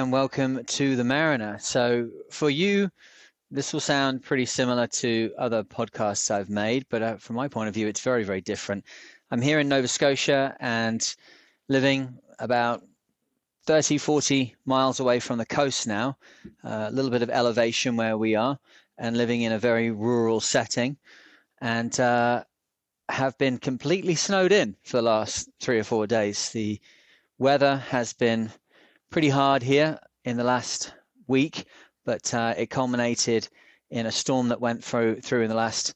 And welcome to the Mariner. So, for you, this will sound pretty similar to other podcasts I've made, but uh, from my point of view, it's very, very different. I'm here in Nova Scotia and living about 30, 40 miles away from the coast now, uh, a little bit of elevation where we are, and living in a very rural setting. And uh, have been completely snowed in for the last three or four days. The weather has been pretty hard here in the last week, but uh, it culminated in a storm that went through through in the last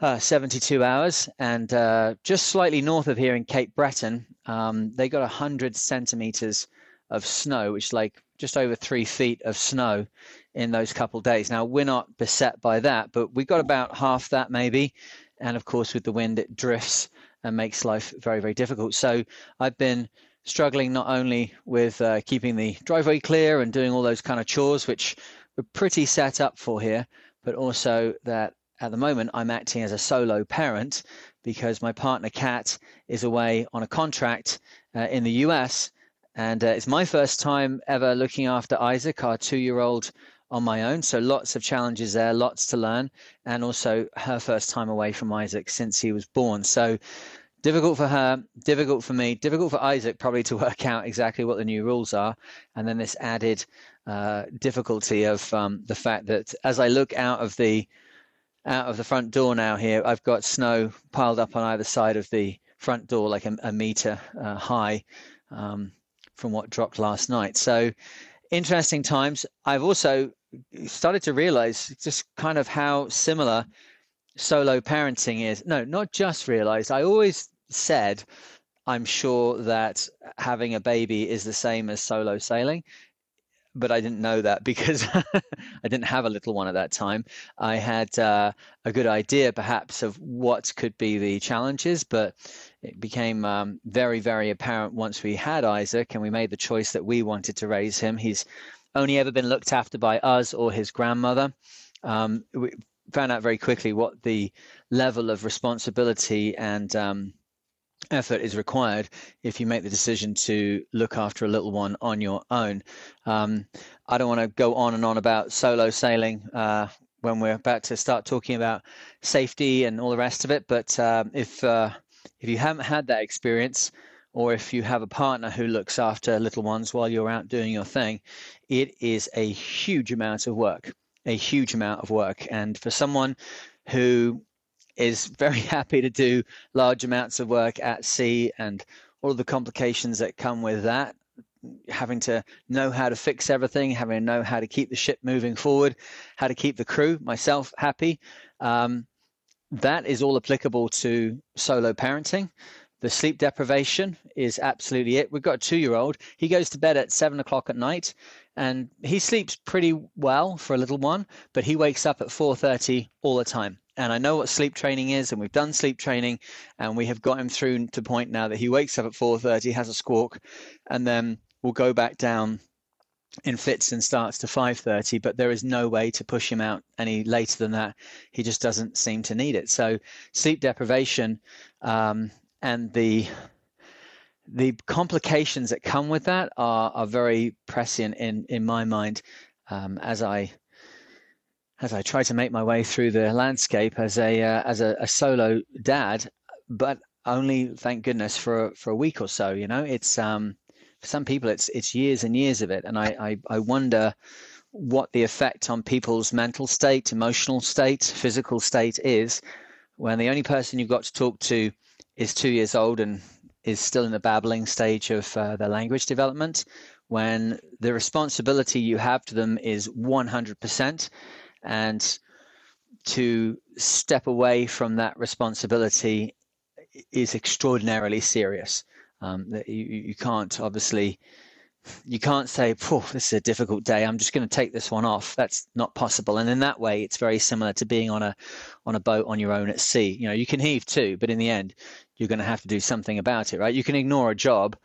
uh, 72 hours, and uh, just slightly north of here in Cape Breton, um, they got 100 centimeters of snow, which is like just over three feet of snow in those couple days. Now we're not beset by that, but we got about half that maybe, and of course with the wind it drifts and makes life very very difficult. So I've been struggling not only with uh, keeping the driveway clear and doing all those kind of chores, which we're pretty set up for here, but also that at the moment I'm acting as a solo parent because my partner Kat is away on a contract uh, in the US. And uh, it's my first time ever looking after Isaac, our two year old, on my own. So lots of challenges there, lots to learn, and also her first time away from Isaac since he was born. So difficult for her, difficult for me, difficult for Isaac probably to work out exactly what the new rules are, and then this added uh, difficulty of um, the fact that as I look out of the out of the front door now here, I've got snow piled up on either side of the front door, like a, a meter uh, high um, from what dropped last night. So interesting times. I've also started to realize just kind of how similar solo parenting is no, not just realized. I always said I'm sure that having a baby is the same as solo sailing, but I didn't know that because I didn't have a little one at that time. I had uh, a good idea, perhaps, of what could be the challenges, but it became um, very, very apparent once we had Isaac and we made the choice that we wanted to raise him. He's only ever been looked after by us or his grandmother. Um, we, found out very quickly what the level of responsibility and um, effort is required if you make the decision to look after a little one on your own. Um, I don't want to go on and on about solo sailing uh, when we're about to start talking about safety and all the rest of it, but um, if uh, if you haven't had that experience, or if you have a partner who looks after little ones while you're out doing your thing, it is a huge amount of work a huge amount of work. And for someone who is very happy to do large amounts of work at sea and all of the complications that come with that, having to know how to fix everything, having to know how to keep the ship moving forward, how to keep the crew, myself, happy. Um, that is all applicable to solo parenting. The sleep deprivation is absolutely it. We've got a two year old. He goes to bed at seven o'clock at night and he sleeps pretty well for a little one, but he wakes up at 4:30 all the time. And I know what sleep training is, and we've done sleep training, and we have got him through to point now that he wakes up at 4:30, has a squawk, and then will go back down in fits and starts to 5:30 but there is no way to push him out any later than that he just doesn't seem to need it so sleep deprivation um, and the the complications that come with that are, are very prescient in, in my mind um, as I as I try to make my way through the landscape as a uh, as a, a, solo dad, but only thank goodness for for a week or so. You know, it's um, for some people it's it's years and years of it, and I, I, I wonder what the effect on people's mental state, emotional state, physical state is when the only person you've got to talk to is two years old and is still in the babbling stage of uh, their language development, when the responsibility you have to them is 100%, and to step away from that responsibility is extraordinarily serious. Um, you, you can't obviously you can't say, this is a difficult day. I'm just going to take this one off. That's not possible. And in that way, it's very similar to being on a on a boat on your own at sea. You know, you can heave to, but in the end, you're going to have to do something about it, right? You can ignore a job,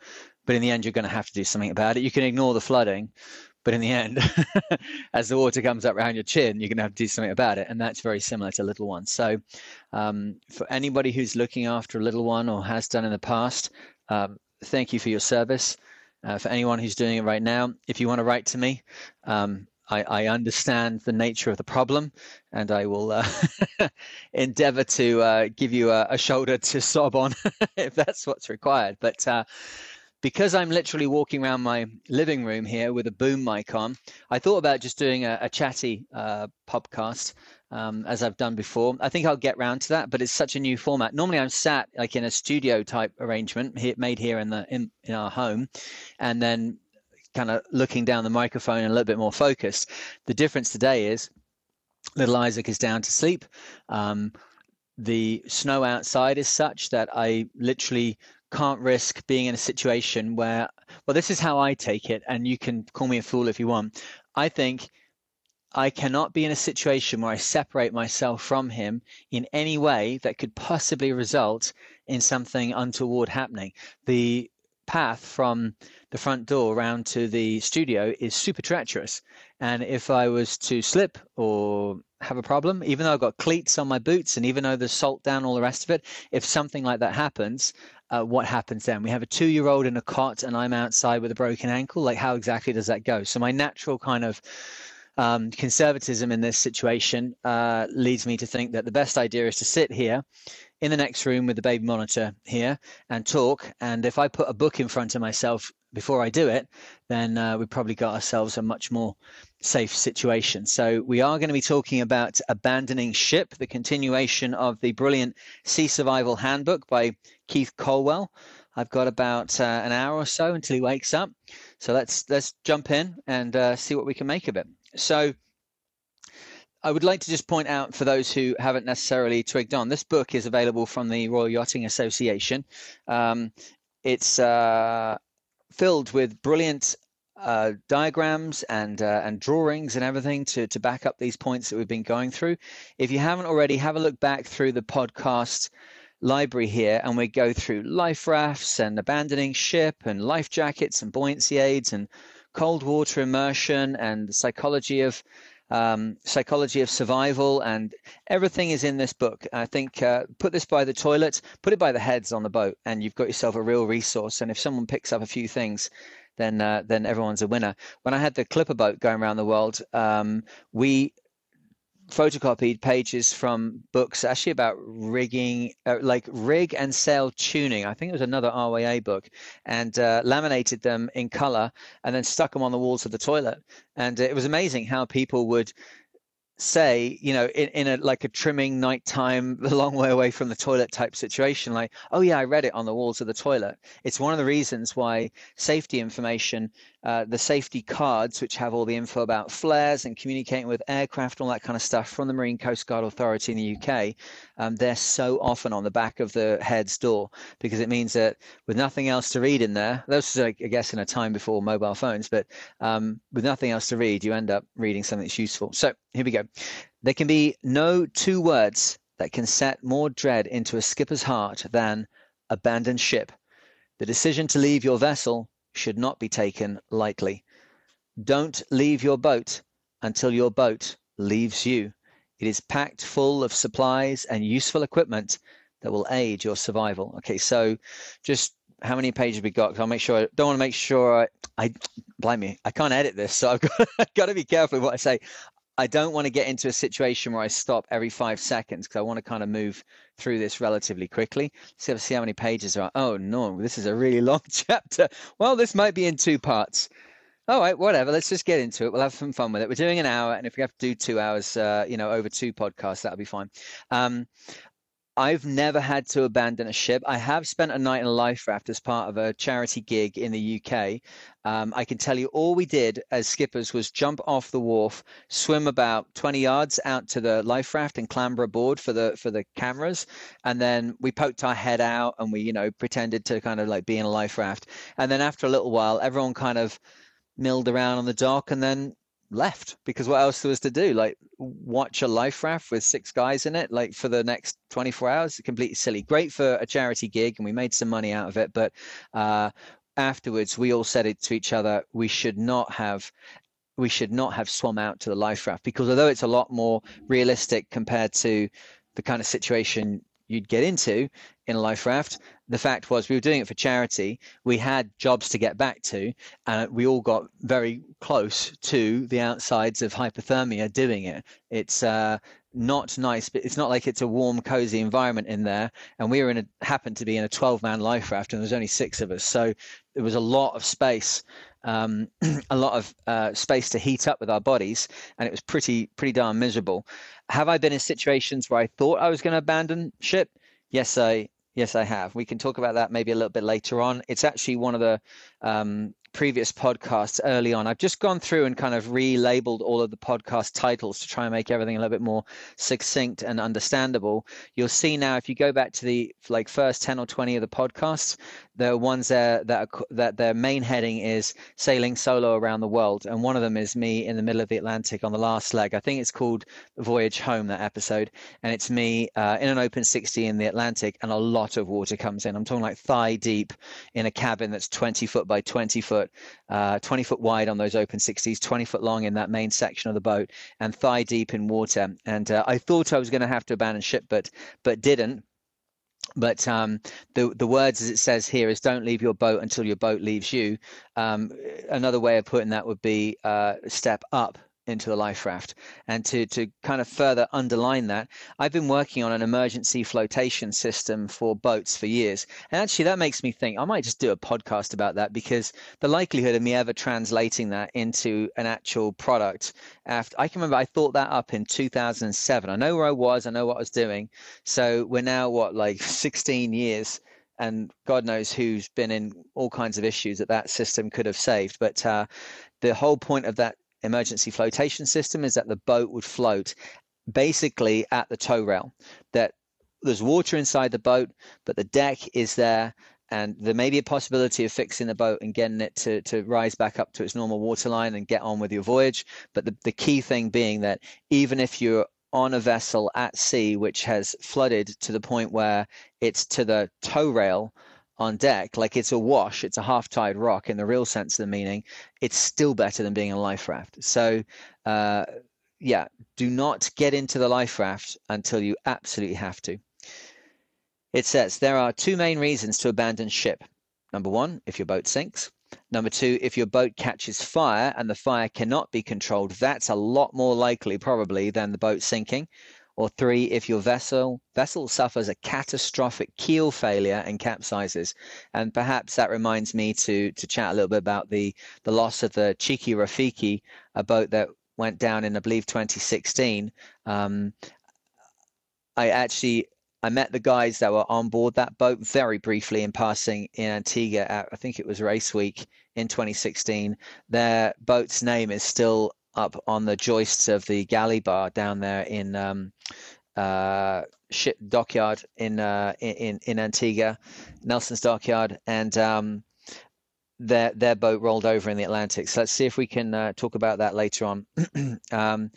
but in the end, you're going to have to do something about it. You can ignore the flooding, but in the end, as the water comes up around your chin, you're going to have to do something about it. And that's very similar to little ones. So, um, for anybody who's looking after a little one or has done in the past, um, thank you for your service Uh, for anyone who's doing it right now, if you want to write to me, um, I, I, understand the nature of the problem, and I will uh, endeavor to uh, give you a, a, shoulder to sob on if that's what's required. But uh, because I'm literally walking around my living room here with a boom mic on, I thought about just doing a, a chatty uh, podcast um, as I've done before. I think I'll get round to that, but it's such a new format. Normally, I'm sat like in a studio type arrangement made here in the in, in our home, and then kind of looking down the microphone and a little bit more focused. The difference today is little Isaac is down to sleep. Um, the snow outside is such that I literally can't risk being in a situation where, well, this is how I take it, and you can call me a fool if you want. I think I cannot be in a situation where I separate myself from him in any way that could possibly result in something untoward happening. The path from the front door around to the studio is super treacherous. And if I was to slip or have a problem, even though I've got cleats on my boots and even though there's salt down, all the rest of it, if something like that happens, uh, what happens then? We have a two year old in a cot and I'm outside with a broken ankle. Like, how exactly does that go? So, my natural kind of um, conservatism in this situation uh, leads me to think that the best idea is to sit here in the next room with the baby monitor here and talk. And if I put a book in front of myself before I do it, then uh, we've probably got ourselves a much more safe situation. So we are going to be talking about abandoning ship, the continuation of the brilliant Sea Survival Handbook by Keith Colwell. I've got about uh, an hour or so until he wakes up. So let's let's jump in and uh, see what we can make of it. So I would like to just point out for those who haven't necessarily twigged on, this book is available from the Royal Yachting Association. Um, it's uh, filled with brilliant uh, diagrams and uh, and drawings and everything to to back up these points that we've been going through. If you haven't already, have a look back through the podcast library here, and we go through life rafts and abandoning ship and life jackets and buoyancy aids and cold water immersion and the psychology of um, psychology of survival and everything is in this book. I think uh, put this by the toilet put it by the heads on the boat and you've got yourself a real resource. And if someone picks up a few things then uh, then everyone's a winner. When i had the clipper boat going around the world um, we photocopied pages from books actually about rigging, uh, like rig and sail tuning. I think it was another RYA book, and uh, laminated them in color and then stuck them on the walls of the toilet. And it was amazing how people would say, you know, in, in a like a trimming nighttime, a long way away from the toilet type situation, like, oh yeah, I read it on the walls of the toilet. It's one of the reasons why safety information uh, the safety cards, which have all the info about flares and communicating with aircraft, all that kind of stuff from the Marine Coast Guard Authority in the UK, um, they're so often on the back of the head's door because it means that with nothing else to read in there, this is, I guess, in a time before mobile phones, but um, with nothing else to read, you end up reading something that's useful. So here we go. There can be no two words that can set more dread into a skipper's heart than abandoned ship. The decision to leave your vessel should not be taken lightly. Don't leave your boat until your boat leaves you. It is packed full of supplies and useful equipment that will aid your survival. Okay, so just how many pages we got? I'll make sure I don't want to make sure I, I blame me. I can't edit this, so I've got, I've got to be careful what I say. I don't want to get into a situation where I stop every five seconds because I want to kind of move through this relatively quickly. See, see how many pages are. Oh no, this is a really long chapter. Well, this might be in two parts. All right, whatever. Let's just get into it. We'll have some fun with it. We're doing an hour, and if we have to do two hours, uh, you know, over two podcasts, that'll be fine. Um, I've never had to abandon a ship. I have spent a night in a life raft as part of a charity gig in the UK. Um, I can tell you all we did as skippers was jump off the wharf, swim about 20 yards out to the life raft and clamber aboard for the for the cameras, and then we poked our head out and we you know pretended to kind of like be in a life raft. And then after a little while, everyone kind of milled around on the dock and then left because what else there was to do? Like watch a life raft with six guys in it, like for the next 24 hours. Completely silly. Great for a charity gig, and we made some money out of it. But uh, afterwards, we all said it to each other: we should not have. We should not have swum out to the life raft because although it's a lot more realistic compared to the kind of situation you'd get into in a life raft, the fact was we were doing it for charity. We had jobs to get back to, and we all got very close to the outsides of hypothermia doing it. It's uh, not nice, but it's not like it's a warm, cozy environment in there. And we were in a happened to be in a 12 man life raft, and there was only six of us, so there was a lot of space, um, a lot of uh, space to heat up with our bodies, and it was pretty pretty darn miserable. Have I been in situations where I thought I was going to abandon ship? Yes, I yes I have. We can talk about that maybe a little bit later on. It's actually one of the um, previous podcasts early on. I've just gone through and kind of relabeled all of the podcast titles to try and make everything a little bit more succinct and understandable. You'll see now if you go back to the like first 10 or 20 of the podcasts, are ones there that are, that their main heading is sailing solo around the world and one of them is me in the middle of the Atlantic on the last leg. I think it's called Voyage Home that episode and it's me uh, in an open 60 in the Atlantic and a lot of water comes in. I'm talking like thigh deep in a cabin that's 20 foot by 20 foot foot, uh, 20 foot wide on those open 60s, 20 foot long in that main section of the boat, and thigh deep in water. And uh, I thought I was going to have to abandon ship, but but didn't. But um, the the words, as it says here, is "Don't leave your boat until your boat leaves you." Um, another way of putting that would be uh, "Step up into the life raft. And to, to kind of further underline that, I've been working on an emergency flotation system for boats for years. And actually, that makes me think I might just do a podcast about that because the likelihood of me ever translating that into an actual product after I can remember I thought that up in 2007. I know where I was, I know what I was doing. So we're now, what, like 16 years and God knows who's been in all kinds of issues that that system could have saved. But uh, the whole point of that emergency flotation system is that the boat would float basically at the toe rail. That there's water inside the boat, but the deck is there, and there may be a possibility of fixing the boat and getting it to, to rise back up to its normal waterline and get on with your voyage. But the, the key thing being that even if you're on a vessel at sea which has flooded to the point where it's to the toe rail on deck, like it's a wash, it's a half tide rock in the real sense of the meaning, it's still better than being a life raft. So, uh, yeah, do not get into the life raft until you absolutely have to. It says there are two main reasons to abandon ship. Number one, if your boat sinks. Number two, if your boat catches fire and the fire cannot be controlled, that's a lot more likely, probably, than the boat sinking or three, if your vessel vessel suffers a catastrophic keel failure and capsizes. And perhaps that reminds me to to chat a little bit about the the loss of the Cheeky Rafiki, a boat that went down in I believe 2016. Um, I actually I met the guys that were on board that boat very briefly in passing in Antigua at I think it was race week in 2016. Their boat's name is still up on the joists of the galley bar down there in um, uh, ship dockyard in, uh, in in Antigua, Nelson's dockyard, and um, their their boat rolled over in the Atlantic. So let's see if we can uh, talk about that later on. um,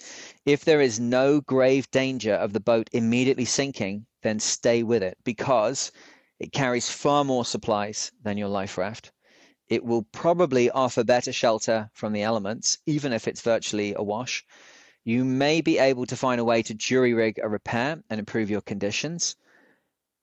if there is no grave danger of the boat immediately sinking, then stay with it because it carries far more supplies than your life raft. It will probably offer better shelter from the elements, even if it's virtually awash. You may be able to find a way to jury rig a repair and improve your conditions.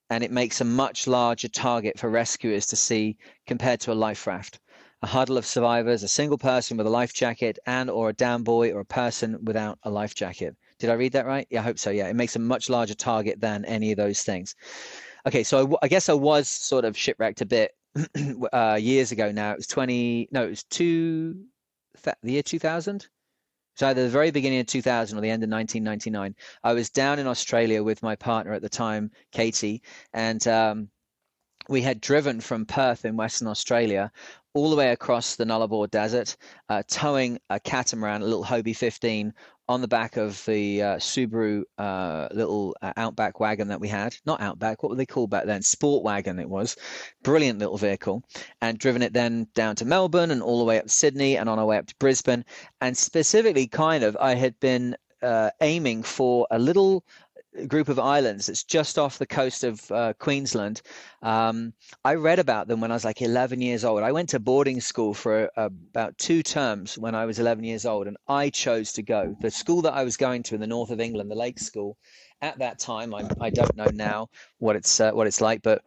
And it makes a much larger target for rescuers to see compared to a life raft. A huddle of survivors, a single person with a life jacket, and or a dan buoy or a person without a life jacket. Did I read that right? Yeah, I hope so. Yeah, it makes a much larger target than any of those things. Okay, so I, I guess I was sort of shipwrecked a bit uh, years ago now. It was 20, no, it was two, the year 2000. So either the very beginning of 2000 or the end of 1999. I was down in Australia with my partner at the time, Katie, and um, we had driven from Perth in Western Australia all the way across the Nullarbor Desert, uh, towing a catamaran, a little Hobie 15, on the back of the uh, Subaru uh, little uh, Outback wagon that we had. Not Outback, what were they called back then? Sport wagon, it was. Brilliant little vehicle. And driven it then down to Melbourne and all the way up to Sydney and on our way up to Brisbane. And specifically, kind of, I had been uh, aiming for a little group of islands that's just off the coast of uh, Queensland. Um, I read about them when I was like 11 years old. I went to boarding school for uh, about two terms when I was 11 years old, and I chose to go. The school that I was going to in the north of England, the Lake School, at that time, I, I don't know now what it's uh, what it's like, but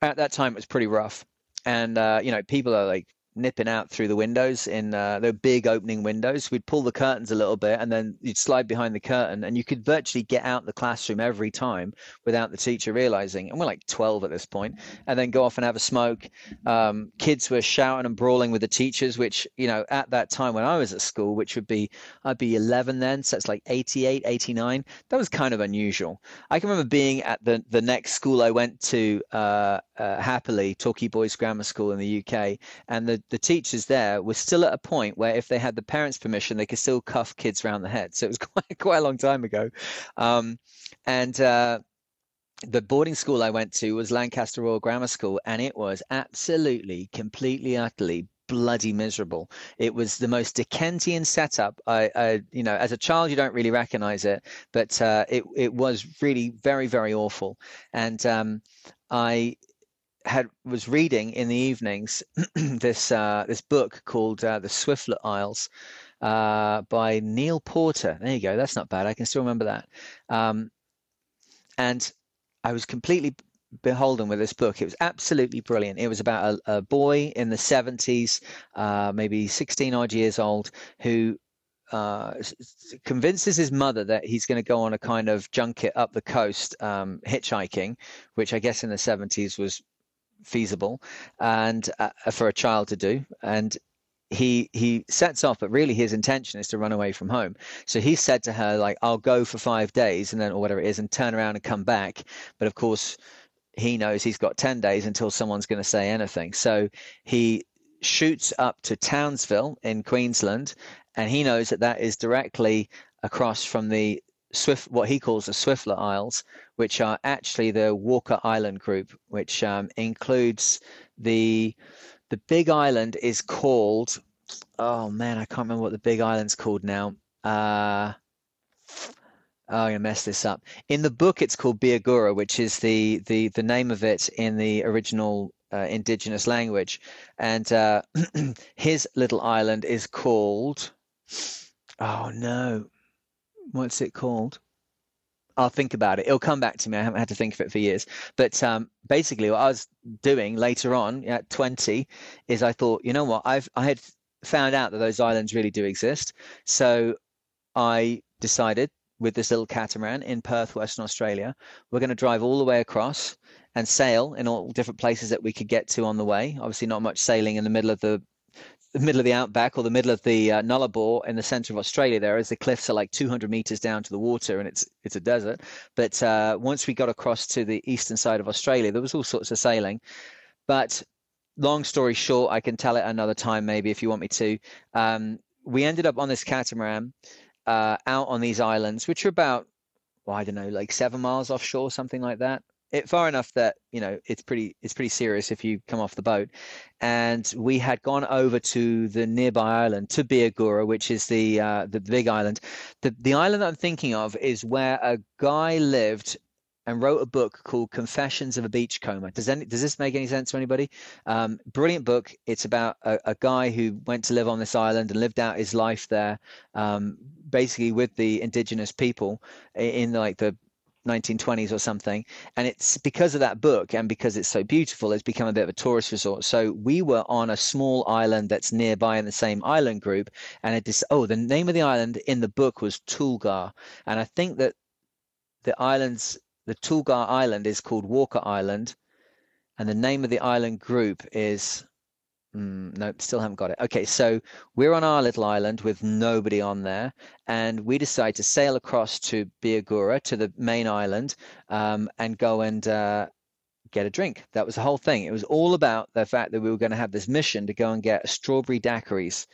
at that time it was pretty rough, and uh, you know people are like nipping out through the windows in uh, the big opening windows. We'd pull the curtains a little bit and then you'd slide behind the curtain and you could virtually get out the classroom every time without the teacher realizing. And we're like 12 at this point, and then go off and have a smoke. Um, kids were shouting and brawling with the teachers, which, you know, at that time when I was at school, which would be, I'd be 11 then, so it's like 88, 89, that was kind of unusual. I can remember being at the, the next school I went to uh, uh, happily, Torquay Boys Grammar School in the UK, and the the teachers there were still at a point where if they had the parents' permission, they could still cuff kids around the head. So it was quite quite a long time ago. Um, and uh, the boarding school I went to was Lancaster Royal Grammar School, and it was absolutely, completely, utterly bloody miserable. It was the most Dickensian setup. I, I, you know, as a child, you don't really recognize it, but uh, it it was really very, very awful. And um, I had was reading in the evenings this uh, this book called uh, The Swiftlet Isles uh, by Neil Porter. There you go. That's not bad. I can still remember that. Um, and I was completely beholden with this book. It was absolutely brilliant. It was about a, a boy in the 70s, uh, maybe 16 odd years old, who uh, convinces his mother that he's going to go on a kind of junket up the coast um, hitchhiking, which I guess in the 70s was feasible and uh, for a child to do. And he he sets off but really his intention is to run away from home. So he said to her like i'll go for five days and then or whatever it is and turn around and come back. But of course he knows he's got 10 days until someone's going to say anything. So he shoots up to townsville in queensland and he knows that that is directly across from the Swift, what he calls the Swiftlet Isles, which are actually the Walker Island group, which um, includes the the big island is called. Oh man, I can't remember what the big island's called now. Uh, Oh, I'm gonna mess this up. In the book, it's called Biagura, which is the the the name of it in the original uh, indigenous language, and uh, his little island is called. Oh no, what's it called? I'll think about it. It'll come back to me. I haven't had to think of it for years. But um, basically, what I was doing later on at 20 is I thought, you know what? I've I had found out that those islands really do exist. So I decided with this little catamaran in Perth, Western Australia, we're going to drive all the way across and sail in all different places that we could get to on the way. Obviously, not much sailing in the middle of the the middle of the outback or the middle of the uh, Nullarbor in the center of Australia there as the cliffs are like 200 meters down to the water and it's it's a desert. But uh, once we got across to the eastern side of Australia there was all sorts of sailing. But long story short I can tell it another time maybe if you want me to. Um, we ended up on this catamaran uh, out on these islands which are about well, I don't know like seven miles offshore something like that it far enough that you know it's pretty it's pretty serious if you come off the boat and we had gone over to the nearby island to Biagura which is the uh, the big island the the island I'm thinking of is where a guy lived and wrote a book called Confessions of a Beachcomber. Does any does this make any sense to anybody? Um, brilliant book. It's about a, a, guy who went to live on this island and lived out his life there, um, basically with the indigenous people in like the 1920s or something. And it's because of that book and because it's so beautiful, it's become a bit of a tourist resort. So we were on a small island that's nearby in the same island group. And it just, oh, the name of the island in the book was Toolgar. And I think that the islands, the Toolgar Island is called Walker Island. And the name of the island group is Mm, no, still haven't got it. Okay, so we're on our little island with nobody on there, and we decide to sail across to Biagura, to the main island, um, and go and uh, get a drink. That was the whole thing. It was all about the fact that we were going to have this mission to go and get strawberry daiquiris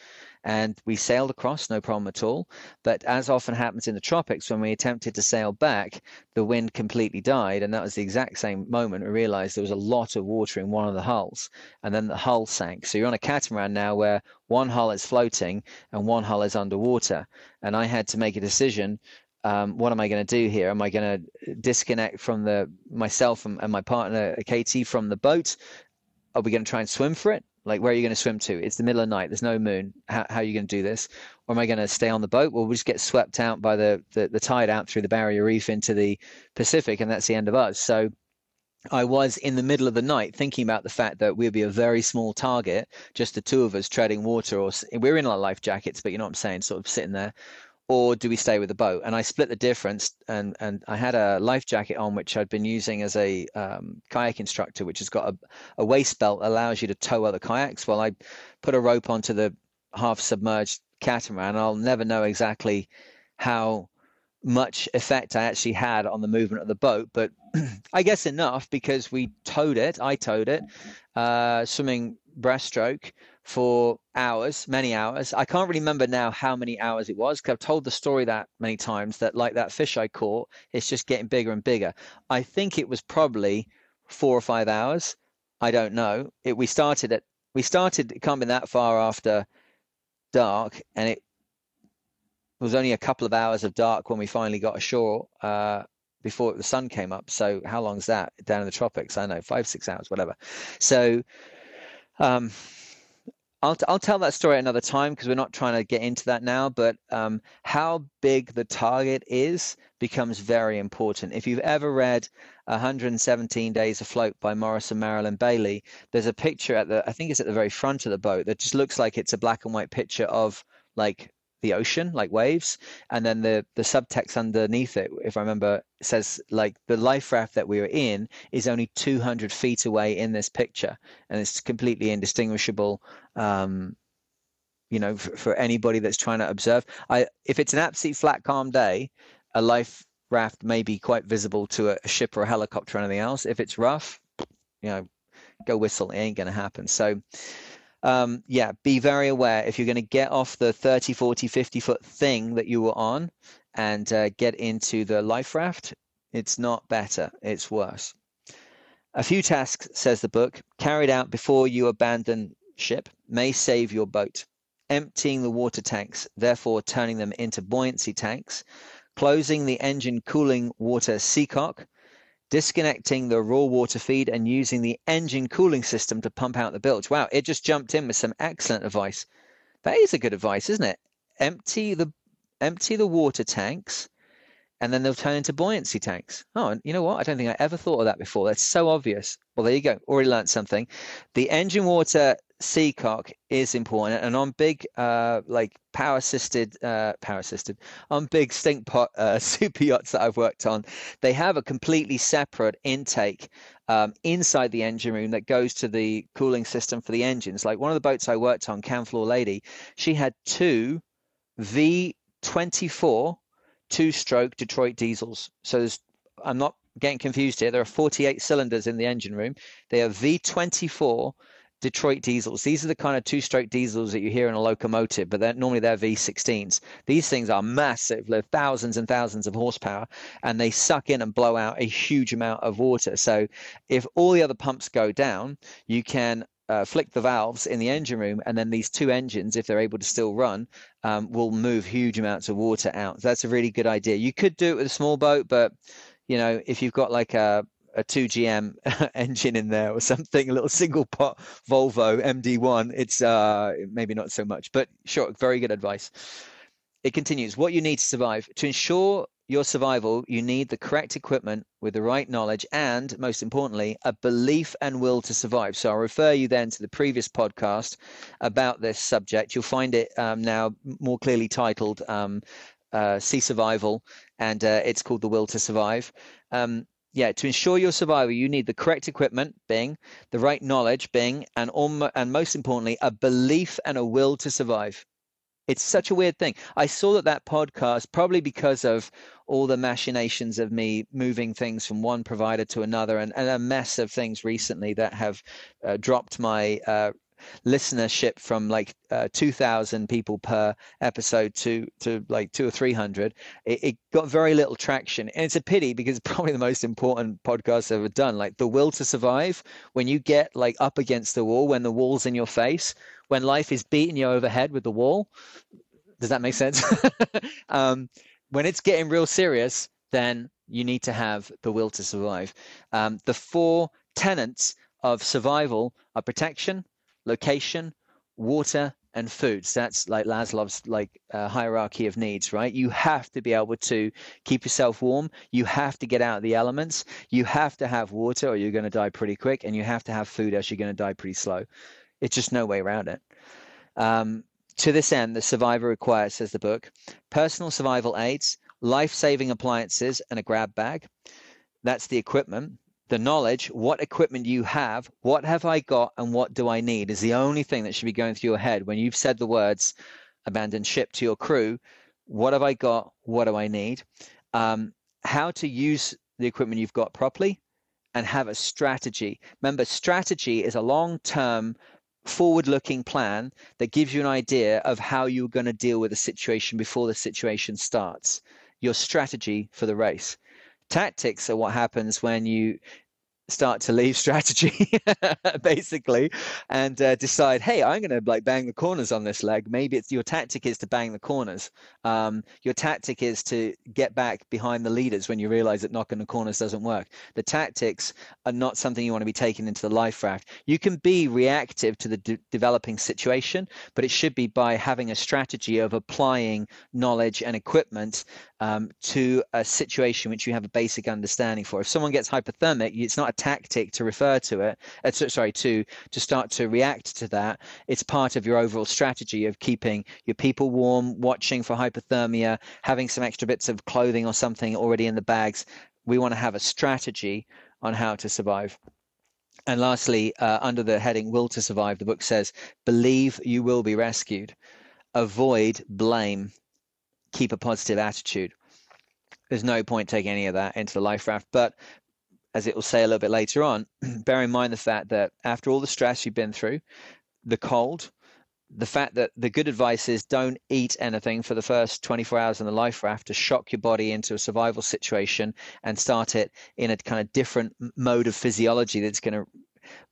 and we sailed across no problem at all. But as often happens in the tropics, when we attempted to sail back, the wind completely died, and that was the exact same moment we realized there was a lot of water in one of the hulls, and then the hull sank. So you're on a catamaran now where one hull is floating and one hull is underwater, and I had to make a decision um, what am I going to do here? Am I going to disconnect from the myself and, and, my partner Katie from the boat? Are we going to try and swim for it? Like, where are you going to swim to? It's the middle of night. There's no moon. How, how are you going to do this? Or am I going to stay on the boat? Well, we'll just get swept out by the, the, the tide out through the barrier reef into the Pacific, and that's the end of us. So I was in the middle of the night thinking about the fact that we'd be a very small target, just the two of us treading water, or we're in our life jackets, but you know what I'm saying, sort of sitting there, or do we stay with the boat? And I split the difference, and and I had a life jacket on which I'd been using as a um, kayak instructor, which has got a, a waist belt allows you to tow other kayaks. Well, I put a rope onto the half submerged catamaran. I'll never know exactly how much effect I actually had on the movement of the boat, but I guess enough because we towed it. I towed it, uh, swimming breaststroke for hours, many hours. I can't really remember now how many hours it was because I've told the story that many times that like that fish I caught, it's just getting bigger and bigger. I think it was probably four or five hours. I don't know. It we started at we started it can't be that far after dark and it was only a couple of hours of dark when we finally got ashore uh, before the sun came up. So how long is that down in the tropics? I know, five, six hours, whatever. So um, I'll, I'll tell that story another time because we're not trying to get into that now. But um, how big the target is becomes very important. If you've ever read 117 Days Afloat by Maurice and Marilyn Bailey, there's a picture at the, I think it's at the very front of the boat that just looks like it's a black and white picture of like the ocean, like waves, and then the the subtext underneath it, if I remember, says like the life raft that we were in is only 200 feet away in this picture, and it's completely indistinguishable. Um, you know, for, for anybody that's trying to observe, I if it's an absolute flat, calm day, a life raft may be quite visible to a, a ship or a helicopter or anything else. If it's rough, you know, go whistle. It ain't going to happen. So um, yeah, be very aware if you're going to get off the 30, 40, 50 foot thing that you were on and uh, get into the life raft, it's not better, it's worse. A few tasks, says the book, carried out before you abandon ship may save your boat. Emptying the water tanks, therefore turning them into buoyancy tanks, closing the engine cooling water seacock, disconnecting the raw water feed and using the engine cooling system to pump out the bilge. Wow, it just jumped in with some excellent advice. That is a good advice, isn't it? Empty the empty the water tanks and then they'll turn into buoyancy tanks. Oh, and you know what? I don't think I ever thought of that before. That's so obvious. Well, there you go. Already learned something. The engine water seacock is important and on big uh like power assisted uh power assisted on big stink pot uh, super yachts that i've worked on. They have a completely separate intake um, inside the engine room that goes to the cooling system for the engines. Like one of the boats i worked on camfloor lady she had two v24 two stroke detroit diesels. So there's i'm not getting confused here there are 48 cylinders in the engine room. They are v24 Detroit diesels. These are the kind of two-stroke diesels that you hear in a locomotive, but they're normally they're V16s. These things are massive, they're thousands and thousands of horsepower, and they suck in and blow out a huge amount of water. So if all the other pumps go down, you can uh, flick the valves in the engine room, and then these two engines, if they're able to still run, um, will move huge amounts of water out. So that's a really good idea. You could do it with a small boat, but you know, if you've got like a a 2GM engine in there or something, a little single pot Volvo MD1, it's uh, maybe not so much, but sure, very good advice. It continues What you need to survive. To ensure your survival, you need the correct equipment with the right knowledge and, most importantly, a belief and will to survive. So I'll refer you then to the previous podcast about this subject. You'll find it um, now more clearly titled um, uh, Sea Survival, and uh, it's called The Will to Survive. Um, yeah, to ensure your survival, you need the correct equipment, Bing, the right knowledge, Bing, and and most importantly, a belief and a will to survive. It's such a weird thing. I saw that that podcast, probably because of all the machinations of me moving things from one provider to another, and, and a mess of things recently that have uh, dropped my uh, listenership from like uh, 2000 people per episode to to like two or three hundred it, it, got very little traction. And it's a pity because it's probably the most important podcast I've ever done like the will to survive when you get like up against the wall when the wall's in your face when life is beating you overhead with the wall does that make sense? Um, when it's getting real serious then you need to have the will to survive. Um, the four tenets of survival are protection location, water, and food. So that's like Maslow's like uh, hierarchy of needs, right? You have to be able to keep yourself warm. You have to get out of the elements. You have to have water, or you're going to die pretty quick, and you have to have food, else you're going to die pretty slow. It's just no way around it. Um, to this end, the survivor requires, says the book, personal survival aids, life-saving appliances, and a grab bag. That's the equipment the knowledge, what equipment you have, what have I got, and what do I need is the only thing that should be going through your head when you've said the words abandon ship to your crew. What have I got? What do I need? Um, how to use the equipment you've got properly and have a strategy. Remember, strategy is a long term, forward looking plan that gives you an idea of how you're going to deal with a situation before the situation starts. Your strategy for the race tactics are what happens when you start to leave strategy basically and uh, decide hey i'm going to like bang the corners on this leg. Maybe it's your tactic is to bang the corners. Um, your tactic is to get back behind the leaders when you realize that knocking the corners doesn't work. The tactics are not something you want to be taking into the life raft. You can be reactive to the de- developing situation but it should be by having a strategy of applying knowledge and equipment um, to a situation which you have a basic understanding for. If someone gets hypothermic it's not a tactic to refer to it uh, sorry to to start to react to that. It's part of your overall strategy of keeping your people warm watching for hypothermia having some extra bits of clothing or something already in the bags. We want to have a strategy on how to survive. And lastly uh, under the heading will to survive the book says believe you will be rescued. Avoid blame keep a positive attitude there's no point taking any of that into the life raft. But as it will say a little bit later on, bear in mind the fact that after all the stress you've been through, the cold, the fact that the good advice is don't eat anything for the first 24 hours in the life raft to shock your body into a survival situation and start it in a kind of different mode of physiology that's going to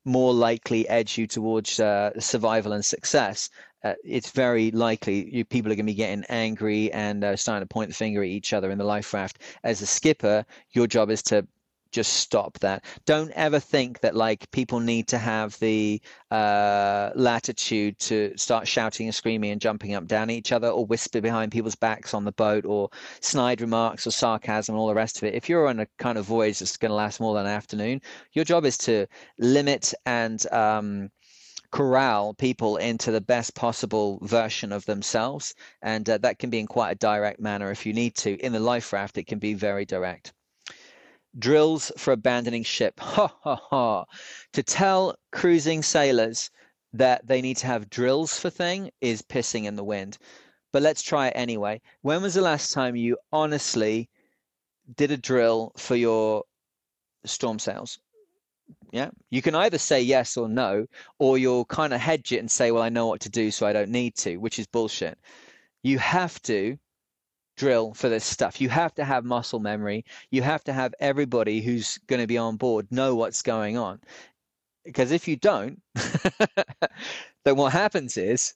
more likely edge you towards uh, survival and success. Uh, it's very likely you, people are going to be getting angry and uh, starting to point the finger at each other in the life raft. As a skipper, your job is to just stop that. Don't ever think that like people need to have the uh, latitude to start shouting and screaming and jumping up down each other or whisper behind people's backs on the boat or snide remarks or sarcasm and all the rest of it. If you're on a kind of voyage that's going to last more than an afternoon, your job is to limit and um, corral people into the best possible version of themselves. And uh, that can be in quite a direct manner if you need to. In the life raft, it can be very direct. Drills for abandoning ship. Ha ha ha. To tell cruising sailors that they need to have drills for thing is pissing in the wind. But let's try it anyway. When was the last time you honestly did a drill for your storm sails? Yeah. You can either say yes or no, or you'll kind of hedge it and say, well, I know what to do, so I don't need to, which is bullshit. You have to drill for this stuff. You have to have muscle memory. You have to have everybody who's going to be on board know what's going on. Because if you don't, then what happens is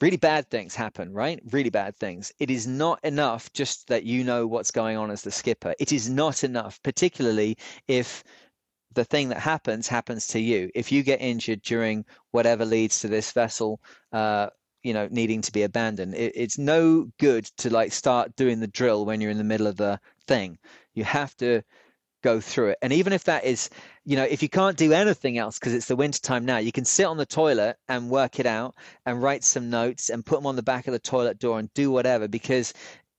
really bad things happen, right? Really bad things. It is not enough just that you know what's going on as the skipper. It is not enough, particularly if the thing that happens happens to you. If you get injured during whatever leads to this vessel uh, you know needing to be abandoned it, it's no good to like start doing the drill when you're in the middle of the thing you have to go through it and even if that is you know if you can't do anything else because it's the winter time now you can sit on the toilet and work it out and write some notes and put them on the back of the toilet door and do whatever because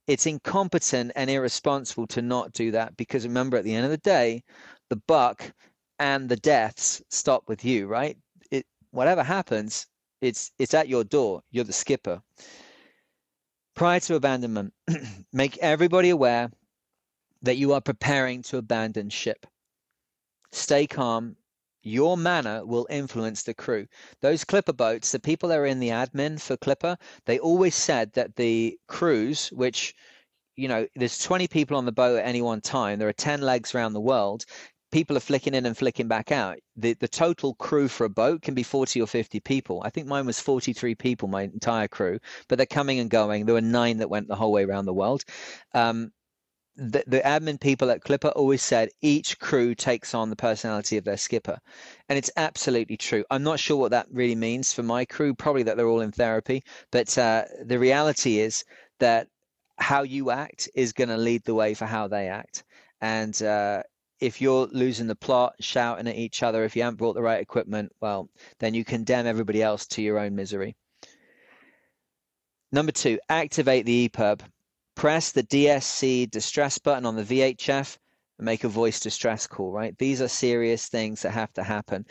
it's incompetent and irresponsible to not do that because remember at the end of the day the buck and the deaths stop with you right it whatever happens it's it's at your door. You're the skipper. Prior to abandonment, make everybody aware that you are preparing to abandon ship. Stay calm. Your manner will influence the crew. Those Clipper boats, the people that are in the admin for Clipper, they always said that the crews, which you know, there's 20 people on the boat at any one time. There are 10 legs around the world people are flicking in and flicking back out. The the total crew for a boat can be 40 or 50 people. I think mine was 43 people, my entire crew, but they're coming and going. There were nine that went the whole way around the world. Um, the, the admin people at Clipper always said each crew takes on the personality of their skipper. And it's absolutely true. I'm not sure what that really means for my crew, probably that they're all in therapy. But uh, the reality is that how you act is going to lead the way for how they act. And uh, if you're losing the plot, shouting at each other, if you haven't brought the right equipment, well, then you condemn everybody else to your own misery. Number two, activate the EPIRB. Press the DSC distress button on the VHF and make a voice distress call, right? These are serious things that have to happen.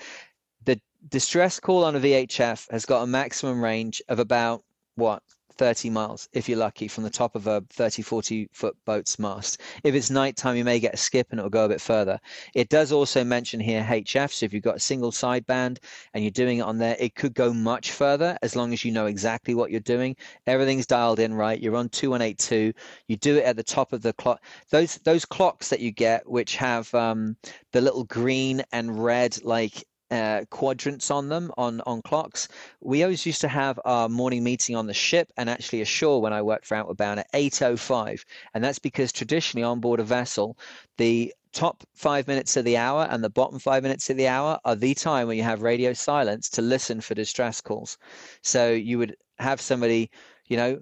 The distress call on a VHF has got a maximum range of about what 30 miles if you're lucky from the top of a 30 40 foot boat's mast. If it's nighttime you may get a skip and it'll go a bit further. It does also mention here hf so if you've got a single sideband and you're doing it on there it could go much further as long as you know exactly what you're doing. Everything's dialed in right. You're on 2182 you do it at the top of the clock. Those those clocks that you get which have um, the little green and red like uh, quadrants on them on on clocks. We always used to have our morning meeting on the ship and actually ashore when I worked for Outward Bound at 8:05, and that's because traditionally on board a vessel, the top five minutes of the hour and the bottom five minutes of the hour are the time when you have radio silence to listen for distress calls. So you would have somebody, you know,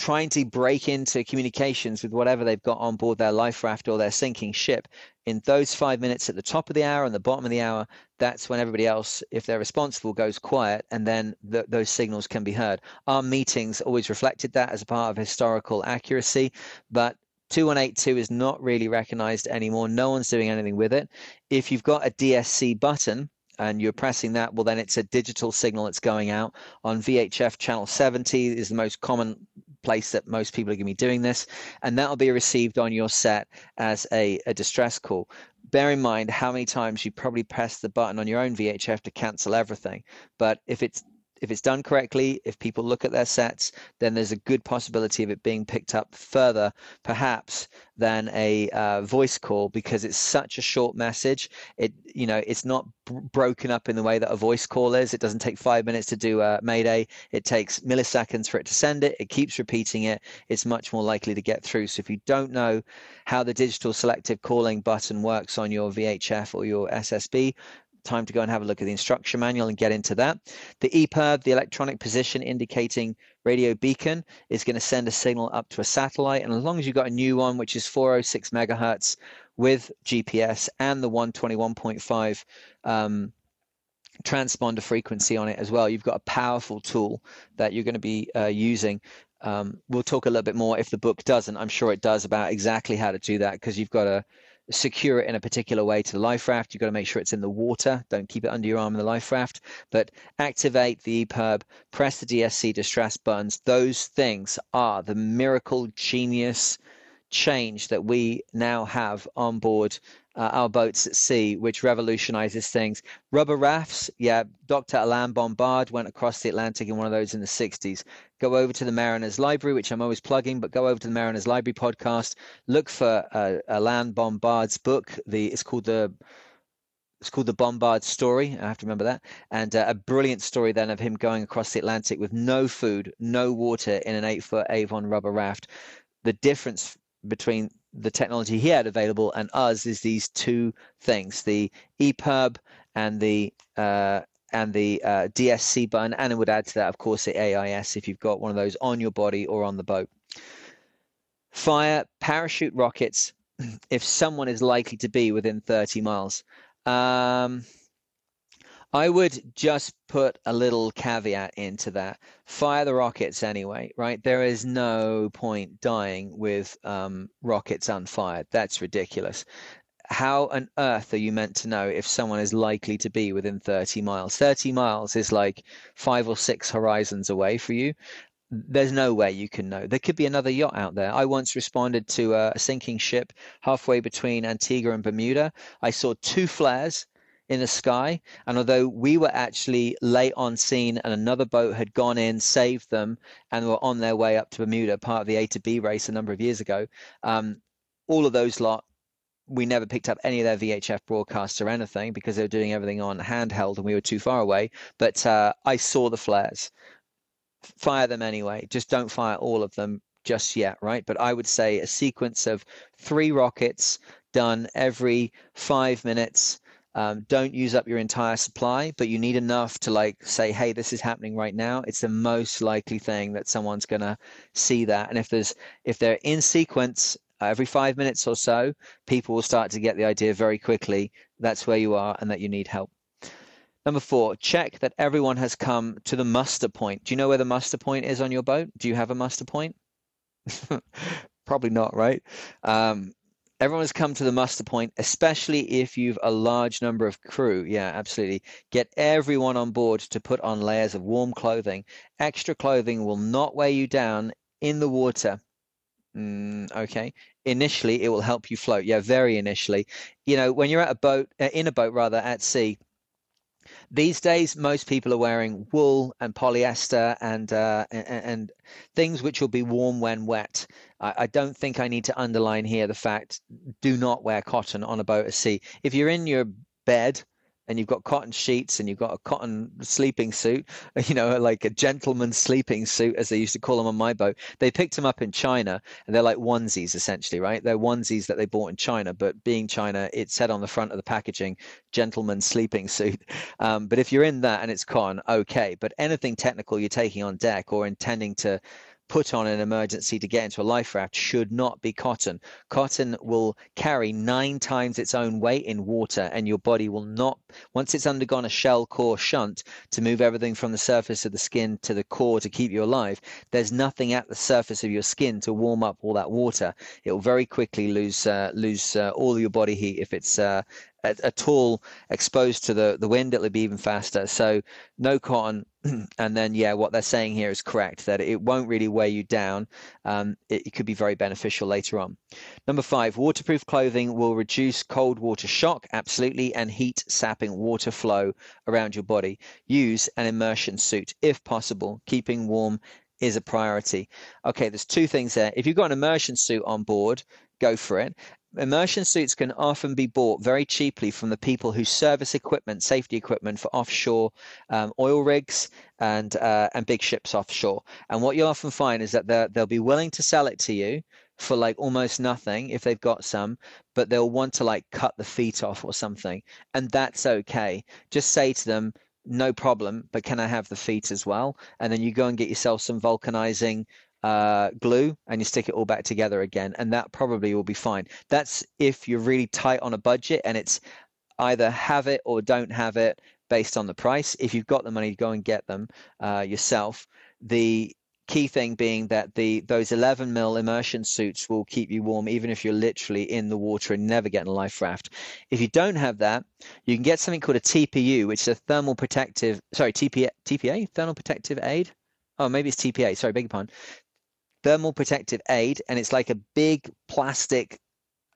trying to break into communications with whatever they've got on board their life raft or their sinking ship. In those five minutes at the top of the hour and the bottom of the hour that's when everybody else if they're responsible goes quiet and then th- those signals can be heard. Our meetings always reflected that as a part of historical accuracy but 2182 is not really recognized anymore. No one's doing anything with it. If you've got a dsc button and you're pressing that, well, then it's a digital signal that's going out. On VHF channel 70 is the most common place that most people are going to be doing this, and that'll be received on your set as a, a distress call. Bear in mind how many times you probably press the button on your own VHF to cancel everything. But if it's if it's done correctly, if people look at their sets, then there's a good possibility of it being picked up further, perhaps than a uh, voice call because it's such a short message. It you know it's not broken up in the way that a voice call is. It doesn't take five minutes to do a Mayday. It takes milliseconds for it to send it. It keeps repeating it. It's much more likely to get through. So if you don't know how the digital selective calling button works on your VHF or your SSB, time to go and have a look at the instruction manual and get into that. The EPIRB, the electronic position indicating radio beacon, is going to send a signal up to a satellite. And as long as you've got a new one, which is 406 megahertz with GPS and the 121.5 um, transponder frequency on it as well, you've got a powerful tool that you're going to be uh, using um, we'll talk a little bit more if the book doesn't. I'm sure it does about exactly how to do that because you've got to secure it in a particular way to the life raft. You've got to make sure it's in the water. Don't keep it under your arm in the life raft. But activate the EPIRB, press the DSC distress buttons. Those things are the miracle genius change that we now have on board uh, our boats at sea, which revolutionizes things. Rubber rafts, yeah, Dr. Alain Bombard went across the Atlantic in one of those in the 60s. Go over to the Mariner's Library, which I'm always plugging, but go over to the Mariner's Library podcast. Look for uh, Alain Bombard's book. The It's called the it's called the Bombard story. I have to remember that. And uh, a brilliant story then of him going across the Atlantic with no food, no water in an eight foot Avon rubber raft. The difference between the technology he had available and us is these two things: the EPIRB and the uh, and the uh, DSC button, and it would add to that, of course, the AIS if you've got one of those on your body or on the boat. Fire parachute rockets if someone is likely to be within 30 miles. Um, I would just put a little caveat into that. Fire the rockets anyway, right? There is no point dying with um, rockets unfired. That's ridiculous. How on earth are you meant to know if someone is likely to be within 30 miles? 30 miles is like five or six horizons away for you there's no way you can know. There could be another yacht out there. I once responded to a sinking ship halfway between Antigua and Bermuda. I saw two flares in the sky. And although we were actually late on scene and another boat had gone in, saved them, and were on their way up to Bermuda, part of the A to B race a number of years ago, um, all of those lot, we never picked up any of their VHF broadcasts or anything because they were doing everything on handheld and we were too far away. But uh, I saw the flares. Fire them anyway. Just don't fire all of them just yet, right? But I would say a sequence of three rockets done every five minutes. Um, don't use up your entire supply, but you need enough to like say, hey, this is happening right now. It's the most likely thing that someone's gonna see that. And if there's if they're in sequence uh, every five minutes or so, people will start to get the idea very quickly that's where you are and that you need help. Number four, check that everyone has come to the muster point. Do you know where the muster point is on your boat? Do you have a muster point? Probably not, right? Um, everyone has come to the muster point, especially if you've a large number of crew. Yeah, absolutely. Get everyone on board to put on layers of warm clothing. Extra clothing will not weigh you down in the water. Mm, okay. Initially, it will help you float. Yeah, very initially. You know, when you're at a boat, uh, in a boat rather, at sea, these days, most people are wearing wool and polyester and uh, and, and, things which will be warm when wet. I, I, don't think I need to underline here the fact: do not wear cotton on a boat at sea. If you're in your bed and you've got cotton sheets and you've got a cotton sleeping suit, you know, like a gentleman's sleeping suit, as they used to call them on my boat. They picked them up in China and they're like onesies essentially, right? They're onesies that they bought in China, but being China, it said on the front of the packaging, gentleman's sleeping suit. Um, but if you're in that and it's cotton, okay. But anything technical you're taking on deck or intending to put on an emergency to get into a life raft should not be cotton. Cotton will carry nine times its own weight in water, and your body will not, once it's undergone a shell core shunt to move everything from the surface of the skin to the core to keep you alive, there's nothing at the surface of your skin to warm up all that water. It will very quickly lose uh, lose uh, all your body heat if it's uh, at, at all exposed to the, the wind, it'll be even faster. So no cotton. and then, yeah, what they're saying here is correct that it won't really weigh you down. Um, it, it could be very beneficial later on. Number five, waterproof clothing will reduce cold water shock, absolutely, and heat sapping water flow around your body. Use an immersion suit if possible. Keeping warm is a priority. Okay, there's two things there. If you've got an immersion suit on board, go for it. Immersion suits can often be bought very cheaply from the people who service equipment, safety equipment for offshore um, oil rigs and uh, and big ships offshore. And what you'll often find is that they'll be willing to sell it to you for like almost nothing if they've got some, but they'll want to like cut the feet off or something, and that's okay. Just say to them, no problem, but can I have the feet as well? And then you go and get yourself some vulcanizing uh, glue and you stick it all back together again, and that probably will be fine. That's if you're really tight on a budget and it's either have it or don't have it based on the price. If you've got the money, go and get them uh, yourself. The key thing being that the those 11 mil immersion suits will keep you warm even if you're literally in the water and never get in a life raft. If you don't have that, you can get something called a TPU, which is a thermal protective, sorry, TPA, TPA, thermal protective aid. Oh, maybe it's TPA. Sorry, beg your pardon thermal protective aid, and it's like a big plastic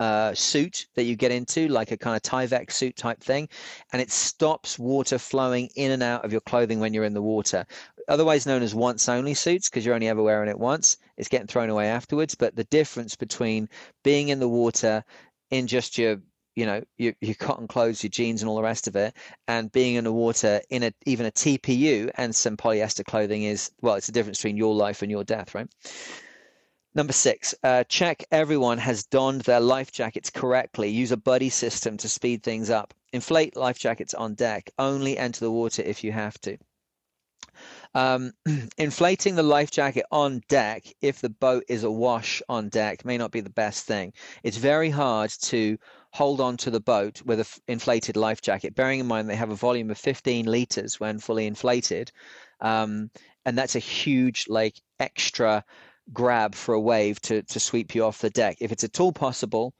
uh, suit that you get into, like a kind of Tyvek suit type thing, and it stops water flowing in and out of your clothing when you're in the water. Otherwise known as once only suits, because you're only ever wearing it once. It's getting thrown away afterwards. But the difference between being in the water in just your you know your, your cotton clothes your jeans and all the rest of it and being in the water in a even a tpu and some polyester clothing is well it's the difference between your life and your death right Number six, uh, check everyone has donned their life jackets correctly. Use a buddy system to speed things up. Inflate life jackets on deck. Only enter the water if you have to. Um, inflating the life jacket on deck, if the boat is awash on deck, may not be the best thing. It's very hard to hold on to the boat with an inflated life jacket, bearing in mind they have a volume of 15 liters when fully inflated. Um, and that's a huge, like, extra grab for a wave to, to sweep you off the deck. If it's at all possible,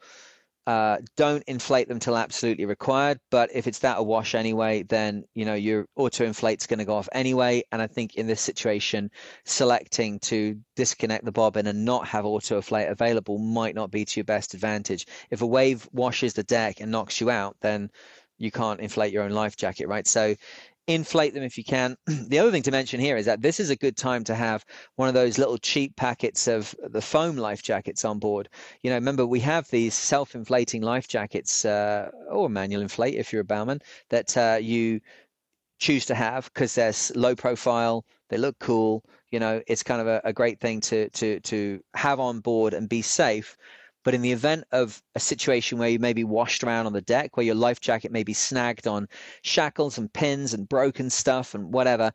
uh, don't inflate them till absolutely required. But if it's that a wash anyway, then you know your auto inflate's going to go off anyway. And I think in this situation, selecting to disconnect the bobbin and not have auto inflate available might not be to your best advantage. If a wave washes the deck and knocks you out, then you can't inflate your own life jacket, right? So inflate them if you can. the other thing to mention here is that this is a good time to have one of those little cheap packets of the foam life jackets on board. You know, remember we have these self-inflating life jackets uh, or manual inflate if you're a bowman that uh, you choose to have because they're low profile, They look cool. You know, it's kind of a, a great thing to to to have on board and be safe. But in the event of a situation where you may be washed around on the deck, where your life jacket may be snagged on shackles and pins and broken stuff and whatever,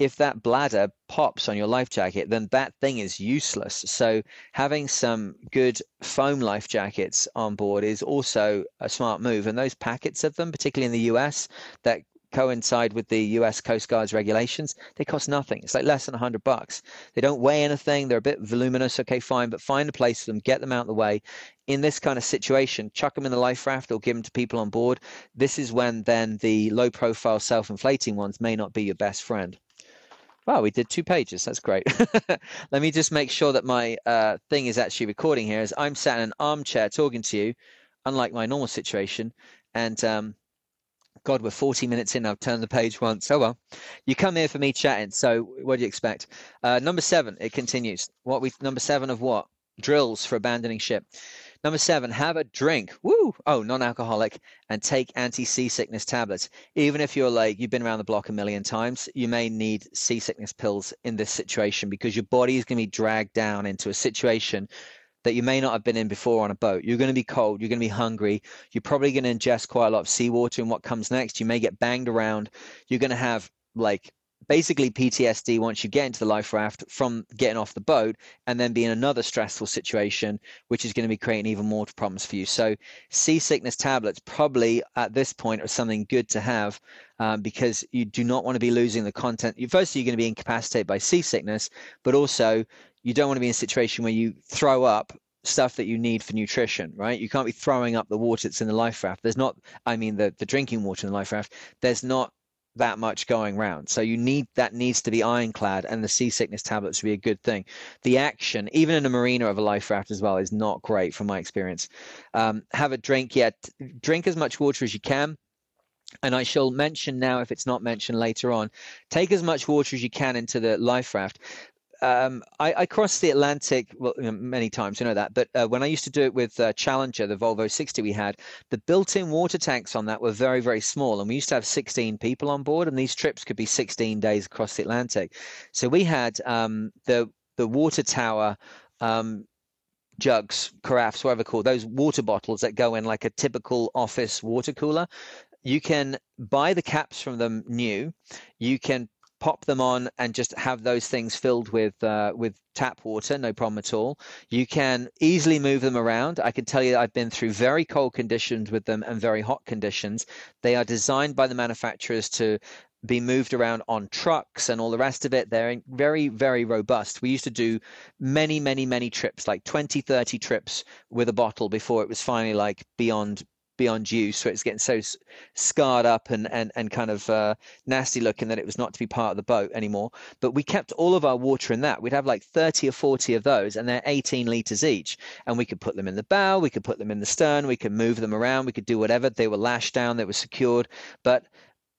if that bladder pops on your life jacket, then that thing is useless. So having some good foam life jackets on board is also a smart move. And those packets of them, particularly in the US, that coincide with the US Coast Guard's regulations, they cost nothing. It's like less than 100 bucks. They don't weigh anything. They're a bit voluminous. Okay, fine, but find a place for them, get them out of the way. In this kind of situation, chuck them in the life raft or give them to people on board. This is when then the low profile self inflating ones may not be your best friend. Wow, we did two pages. That's great. Let me just make sure that my uh, thing is actually recording here as I'm sat in an armchair talking to you, unlike my normal situation. And um, God, we're 40 minutes in. I've turned the page once. Oh, well. You come here for me chatting. So what do you expect? Uh, number seven, it continues. What we Number seven of what? Drills for abandoning ship. Number seven, have a drink. Woo! Oh, non-alcoholic, and take anti-seasickness tablets. Even if you're like you've been around the block a million times, you may need seasickness pills in this situation because your body is going to be dragged down into a situation that you may not have been in before on a boat. You're going to be cold. You're going to be hungry. You're probably going to ingest quite a lot of seawater. And what comes next? You may get banged around. You're going to have like basically PTSD once you get into the life raft from getting off the boat and then be in another stressful situation, which is going to be creating even more problems for you. So, seasickness tablets probably at this point are something good to have um, because you do not want to be losing the content. Firstly, you're going to be incapacitated by seasickness, but also you don't want to be in a situation where you throw up stuff that you need for nutrition, right? You can't be throwing up the water that's in the life raft. There's not, I mean, the, the drinking water in the life raft, there's not that much going around. So you need that needs to be ironclad, and the seasickness tablets would be a good thing. The action, even in a marina of a life raft as well, is not great from my experience. Um, have a drink yet. Drink as much water as you can. And I shall mention now, if it's not mentioned later on, take as much water as you can into the life raft um, I, I, crossed the Atlantic well, you know, many times, you know that. But uh, when I used to do it with uh, Challenger, the Volvo 60 we had, the built-in water tanks on that were very, very small, and we used to have 16 people on board, and these trips could be 16 days across the Atlantic. So we had um, the the water tower. Um, jugs, carafes, whatever called, those water bottles that go in like a typical office water cooler. You can buy the caps from them new. You can pop them on and just have those things filled with uh, with tap water, no problem at all. You can easily move them around. I can tell you I've been through very cold conditions with them and very hot conditions. They are designed by the manufacturers to be moved around on trucks and all the rest of it. They're very, very robust. We used to do many, many, many trips, like 20, 30 trips with a bottle before it was finally like beyond beyond use, so it's getting so scarred up and and and kind of uh, nasty looking that it was not to be part of the boat anymore. But we kept all of our water in that. We'd have like 30 or 40 of those, and they're 18 liters each. And we could put them in the bow, we could put them in the stern, we could move them around, we could do whatever. They were lashed down, they were secured, but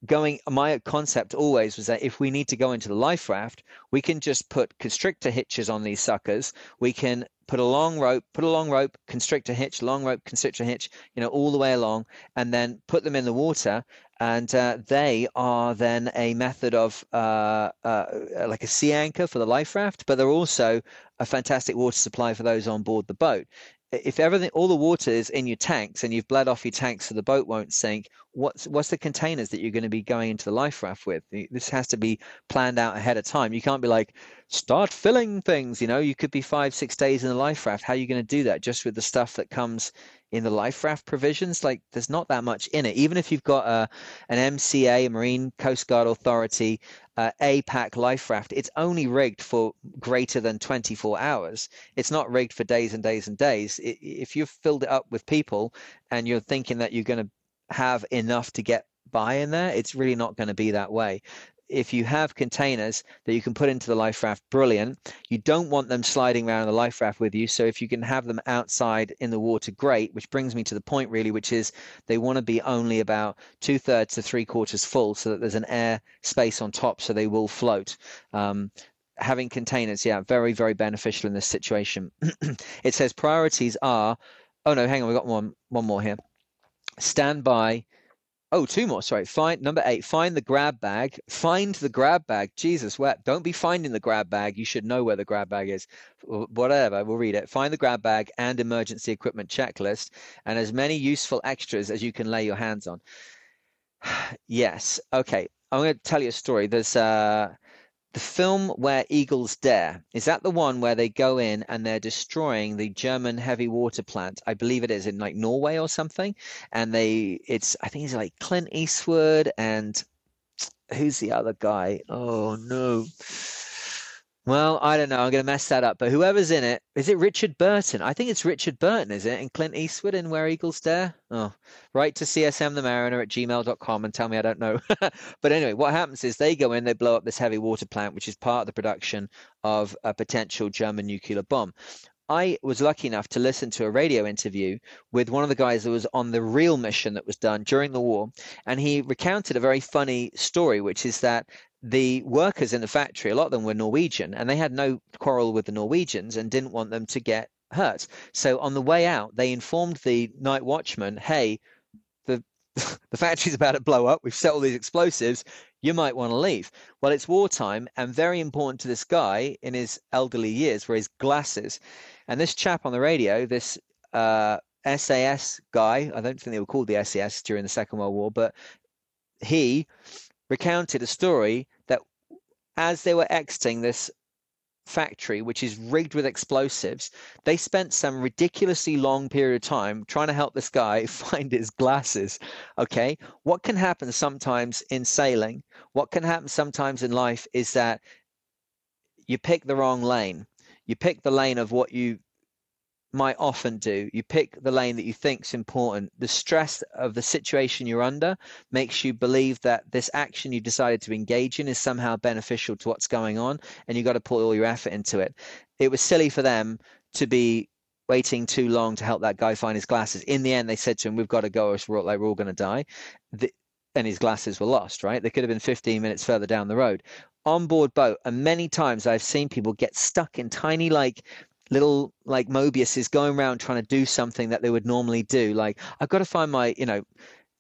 going my concept always was that if we need to go into the life raft we can just put constrictor hitches on these suckers we can put a long rope, put a long rope, constrictor hitch, long rope, constrictor hitch, you know, all the way along, and then put them in the water. And uh, they are then a method of uh, uh, like a sea anchor for the life raft, but they're also a fantastic water supply for those on board the boat if everything all the water is in your tanks and you've bled off your tanks so the boat won't sink what's what's the containers that you're going to be going into the life raft with? This has to be planned out ahead of time. You can't be like start filling things you know? You could be five six days in the life raft. How are you going to do that? Just with the stuff that comes in the life raft provisions? Like there's not that much in it. Even if you've got a an mca a marine coast guard authority uh, APAC life raft, it's only rigged for greater than 24 hours. It's not rigged for days and days and days. It, if you've filled it up with people and you're thinking that you're going to have enough to get by in there, it's really not going to be that way if you have containers that you can put into the life raft, brilliant. You don't want them sliding around the life raft with you. So if you can have them outside in the water, great. Which brings me to the point really, which is they want to be only about two thirds to three quarters full so that there's an air space on top so they will float. Um, having containers, yeah, very, very beneficial in this situation. it says priorities are, oh no, hang on, we've got one, one more here. Stand by Oh, two more. Sorry. Find number eight. Find the grab bag. Find the grab bag. Jesus, where? Don't be finding the grab bag. You should know where the grab bag is. Whatever. We'll read it. Find the grab bag and emergency equipment checklist, and as many useful extras as you can lay your hands on. yes. Okay. I'm going to tell you a story. There's uh, the film where eagles dare is that the one where they go in and they're destroying the german heavy water plant? I believe it is in like norway or something. And they it's i think it's like clint eastwood and who's the other guy? Oh no well, I don't know. I'm going to mess that up. But whoever's in it, is it Richard Burton? I think it's Richard Burton, is it? And Clint Eastwood in Where Eagles Dare? Oh, write to csmthemariner at gmail.com and tell me I don't know. but anyway, what happens is they go in, they blow up this heavy water plant, which is part of the production of a potential German nuclear bomb. I was lucky enough to listen to a radio interview with one of the guys that was on the real mission that was done during the war. And he recounted a very funny story, which is that the workers in the factory, a lot of them were Norwegian, and they had no quarrel with the Norwegians and didn't want them to get hurt. So on the way out, they informed the night watchman, "Hey, the the factory's about to blow up. We've set all these explosives. You might want to leave." Well, it's wartime, and very important to this guy in his elderly years were his glasses. And this chap on the radio, this uh, SAS guy, I don't think they were called the SAS during the Second World War, but he recounted a story that as they were exiting this factory, which is rigged with explosives, they spent some ridiculously long period of time trying to help this guy find his glasses. Okay. What can happen sometimes in sailing, what can happen sometimes in life is that you pick the wrong lane. You pick the lane of what you might often do. You pick the lane that you think is important. The stress of the situation you're under makes you believe that this action you decided to engage in is somehow beneficial to what's going on, and you've got to put all your effort into it. It was silly for them to be waiting too long to help that guy find his glasses. In the end, they said to him, "We've got to go, or we're, like, we're all going to die." The, and his glasses were lost. Right? They could have been 15 minutes further down the road. On board boat, and many times I've seen people get stuck in tiny like little like Mobius is going around trying to do something that they would normally do. Like, I've got to find my, you know,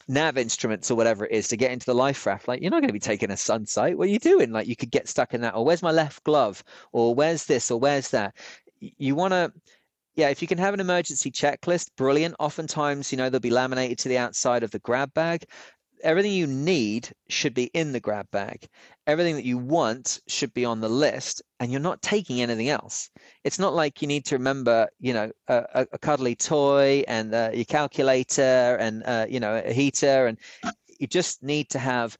nav instruments or whatever it is to get into the life raft. Like, you're not going to be taking a sun sight. What are you doing? Like, you could get stuck in that. Or where's my left glove? Or where's this? Or where's that? You want to, yeah, if you can have an emergency checklist, brilliant. Oftentimes, you know, they'll be laminated to the outside of the grab bag everything you need should be in the grab bag. Everything that you want should be on the list, and you're not taking anything else. It's not like you need to remember, you know, a, a cuddly toy and uh, your calculator and uh, you know a heater, and you just need to have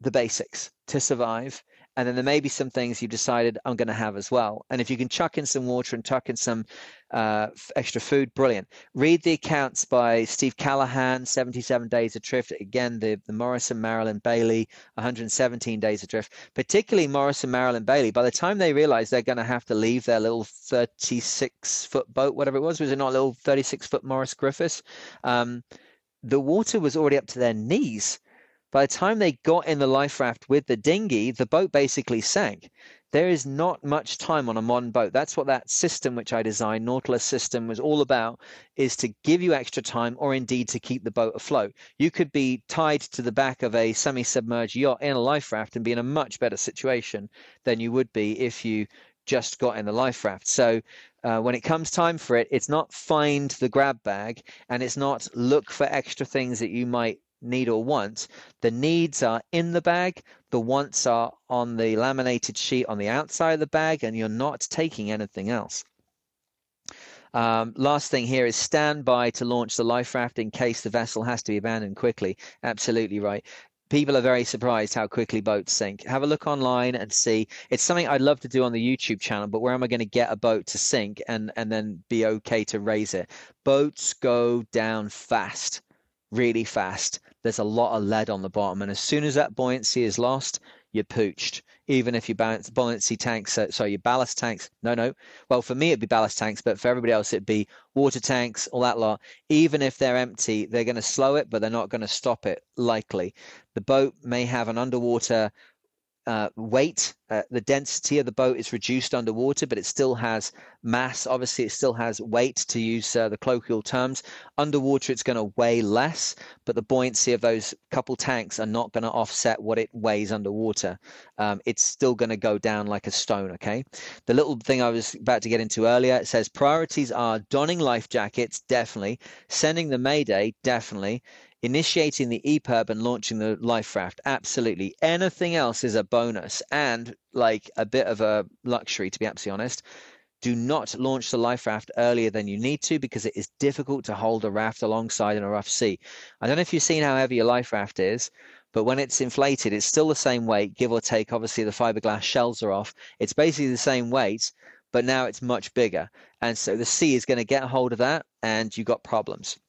the basics to survive and then there may be some things you've decided I'm going to have as well. And if you can chuck in some water and tuck in some uh, extra food, brilliant. Read the accounts by Steve Callahan, 77 Days Adrift. Again, the, the Maurice and Maralyn Bailey, 117 Days Adrift. Particularly Morrison, Maralyn Bailey, by the time they realize they're going to have to leave their little 36 foot boat, whatever it was, was it not a little 36 foot Maurice Griffiths? Um, the water was already up to their knees by the time they got in the life raft with the dinghy, the boat basically sank. There is not much time on a modern boat. That's what that system which I designed, Nautilus system, was all about, is to give you extra time or indeed to keep the boat afloat. You could be tied to the back of a semi-submerged yacht in a life raft and be in a much better situation than you would be if you just got in the life raft. So uh, when it comes time for it, it's not find the grab bag and it's not look for extra things that you might need or want. The needs are in the bag, the wants are on the laminated sheet on the outside of the bag, and you're not taking anything else. Um, last thing here is stand by to launch the life raft in case the vessel has to be abandoned quickly. Absolutely right. People are very surprised how quickly boats sink. Have a look online and see. It's something I'd love to do on the YouTube channel, but where am I going to get a boat to sink and, and then be okay to raise it? Boats go down fast, really fast there's a lot of lead on the bottom. And as soon as that buoyancy is lost, you're pooched. Even if your buoyancy tanks, uh, sorry, your ballast tanks, no, no. Well, for me, it'd be ballast tanks, but for everybody else, it'd be water tanks, all that lot. Even if they're empty, they're going to slow it, but they're not going to stop it, likely. The boat may have an underwater uh, weight, uh, the density of the boat is reduced underwater, but it still has mass. Obviously, it still has weight, to use uh, the colloquial terms. Underwater, it's going to weigh less, but the buoyancy of those couple tanks are not going to offset what it weighs underwater. Um, it's still going to go down like a stone. Okay. The little thing I was about to get into earlier it says priorities are donning life jackets, definitely, sending the Mayday, definitely Initiating the EPIRB and launching the life raft, absolutely. Anything else is a bonus and like a bit of a luxury, to be absolutely honest. Do not launch the life raft earlier than you need to because it is difficult to hold a raft alongside in a rough sea. I don't know if you've seen how heavy your life raft is, but when it's inflated, it's still the same weight, give or take. Obviously, the fiberglass shells are off. It's basically the same weight, but now it's much bigger. And so the sea is going to get hold of that, and you've got problems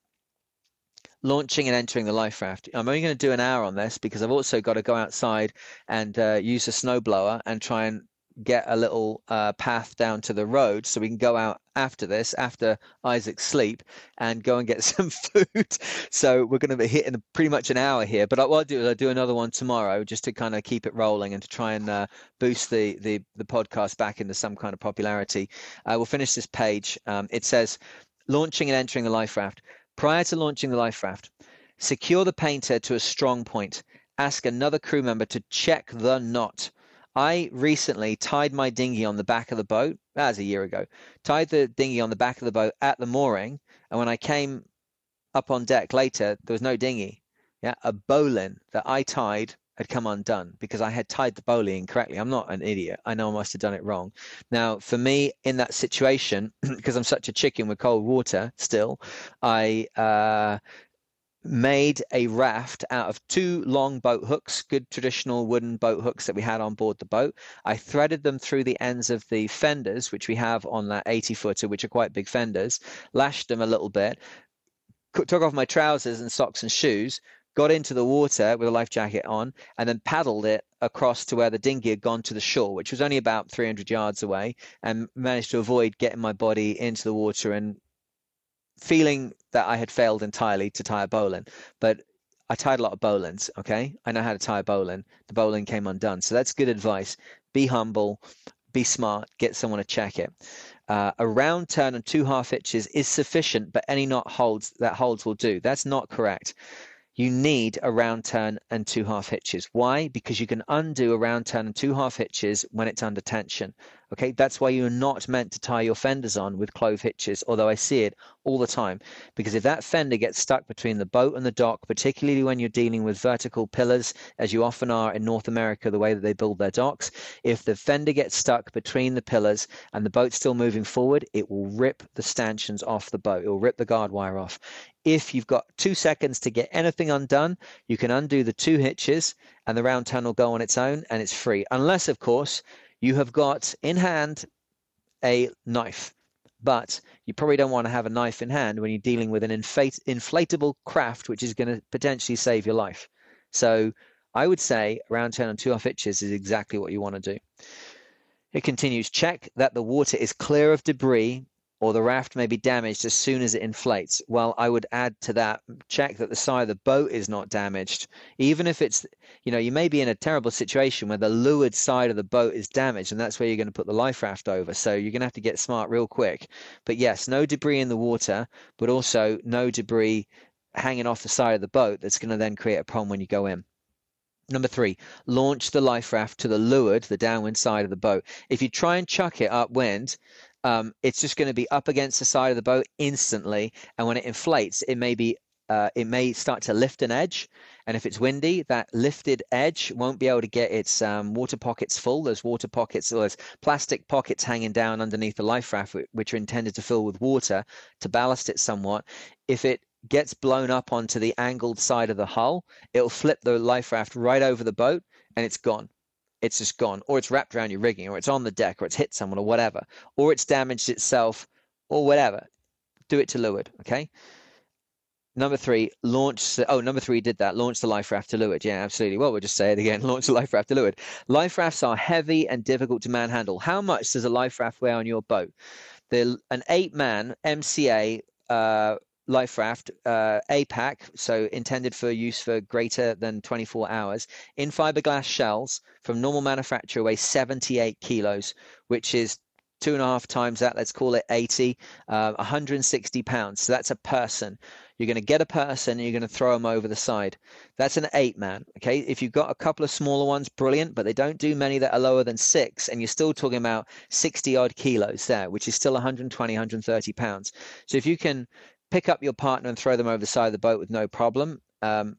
launching and entering the life raft. I'm only going to do an hour on this because I've also got to go outside and uh, use a snowblower and try and get a little uh, path down to the road so we can go out after this, after Isaac's sleep, and go and get some food. so we're going to be hitting pretty much an hour here. But what I'll do is I'll do another one tomorrow just to kind of keep it rolling and to try and uh, boost the, the the podcast back into some kind of popularity. Uh, we'll finish this page. Um, it says launching and entering the life raft. Prior to launching the life raft, secure the painter to a strong point. Ask another crew member to check the knot. I recently tied my dinghy on the back of the boat. That was a year ago. Tied the dinghy on the back of the boat at the mooring, and when I came up on deck later, there was no dinghy. Yeah, a bowline that I tied had come undone because I had tied the bowline incorrectly. I'm not an idiot. I know I must have done it wrong. Now, for me in that situation, because I'm such a chicken with cold water still, I uh, made a raft out of two long boat hooks, good traditional wooden boat hooks that we had on board the boat. I threaded them through the ends of the fenders, which we have on that 80 footer, which are quite big fenders, lashed them a little bit, took off my trousers and socks and shoes, got into the water with a life jacket on, and then paddled it across to where the dinghy had gone to the shore, which was only about 300 yards away, and managed to avoid getting my body into the water and feeling that I had failed entirely to tie a bowline. But I tied a lot of bowlines, okay? I know how to tie a bowline. The bowline came undone. So that's good advice. Be humble, be smart, get someone to check it. Uh, a round turn and two half hitches is sufficient, but any knot holds that holds will do. That's not correct you need a round turn and two half hitches. Why? Because you can undo a round turn and two half hitches when it's under tension. Okay, that's why you're not meant to tie your fenders on with clove hitches, although I see it all the time. Because if that fender gets stuck between the boat and the dock, particularly when you're dealing with vertical pillars, as you often are in North America, the way that they build their docks, if the fender gets stuck between the pillars and the boat's still moving forward, it will rip the stanchions off the boat. It will rip the guard wire off. If you've got two seconds to get anything undone, you can undo the two hitches and the round turn will go on its own and it's free. Unless, of course, you have got in hand a knife. But you probably don't want to have a knife in hand when you're dealing with an inflatable craft, which is going to potentially save your life. So I would say around turn and two half hitches is exactly what you want to do. It continues check that the water is clear of debris or the raft may be damaged as soon as it inflates. Well, I would add to that check that the side of the boat is not damaged. Even if it's, you know, you may be in a terrible situation where the leeward side of the boat is damaged, and that's where you're going to put the life raft over. So you're going to have to get smart real quick. But yes, no debris in the water, but also no debris hanging off the side of the boat that's going to then create a problem when you go in. Number three, launch the life raft to the leeward, the downwind side of the boat. If you try and chuck it upwind, um, it's just going to be up against the side of the boat instantly. And when it inflates, it may be uh, it may start to lift an edge. And if it's windy, that lifted edge won't be able to get its um, water pockets full. There's water pockets, or there's plastic pockets hanging down underneath the life raft, which are intended to fill with water to ballast it somewhat. If it gets blown up onto the angled side of the hull, it'll flip the life raft right over the boat and it's gone it's just gone, or it's wrapped around your rigging, or it's on the deck, or it's hit someone, or whatever, or it's damaged itself, or whatever. Do it to leeward, okay? Number three, launch. Oh, number three did that. Launch the life raft to leeward. Yeah, absolutely. Well, we'll just say it again. Launch the life raft to leeward. Life rafts are heavy and difficult to manhandle. How much does a life raft weigh on your boat? The, an eight-man MCA uh, life raft uh, APAC, so intended for use for greater than 24 hours, in fiberglass shells from normal manufacture weighs 78 kilos, which is two and a half times that. Let's call it 80, uh, 160 pounds. So that's a person. You're going to get a person and you're going to throw them over the side. That's an eight man. Okay. If you've got a couple of smaller ones, brilliant, but they don't do many that are lower than six. And you're still talking about 60 odd kilos there, which is still 120, 130 pounds. So if you can pick up your partner and throw them over the side of the boat with no problem, um,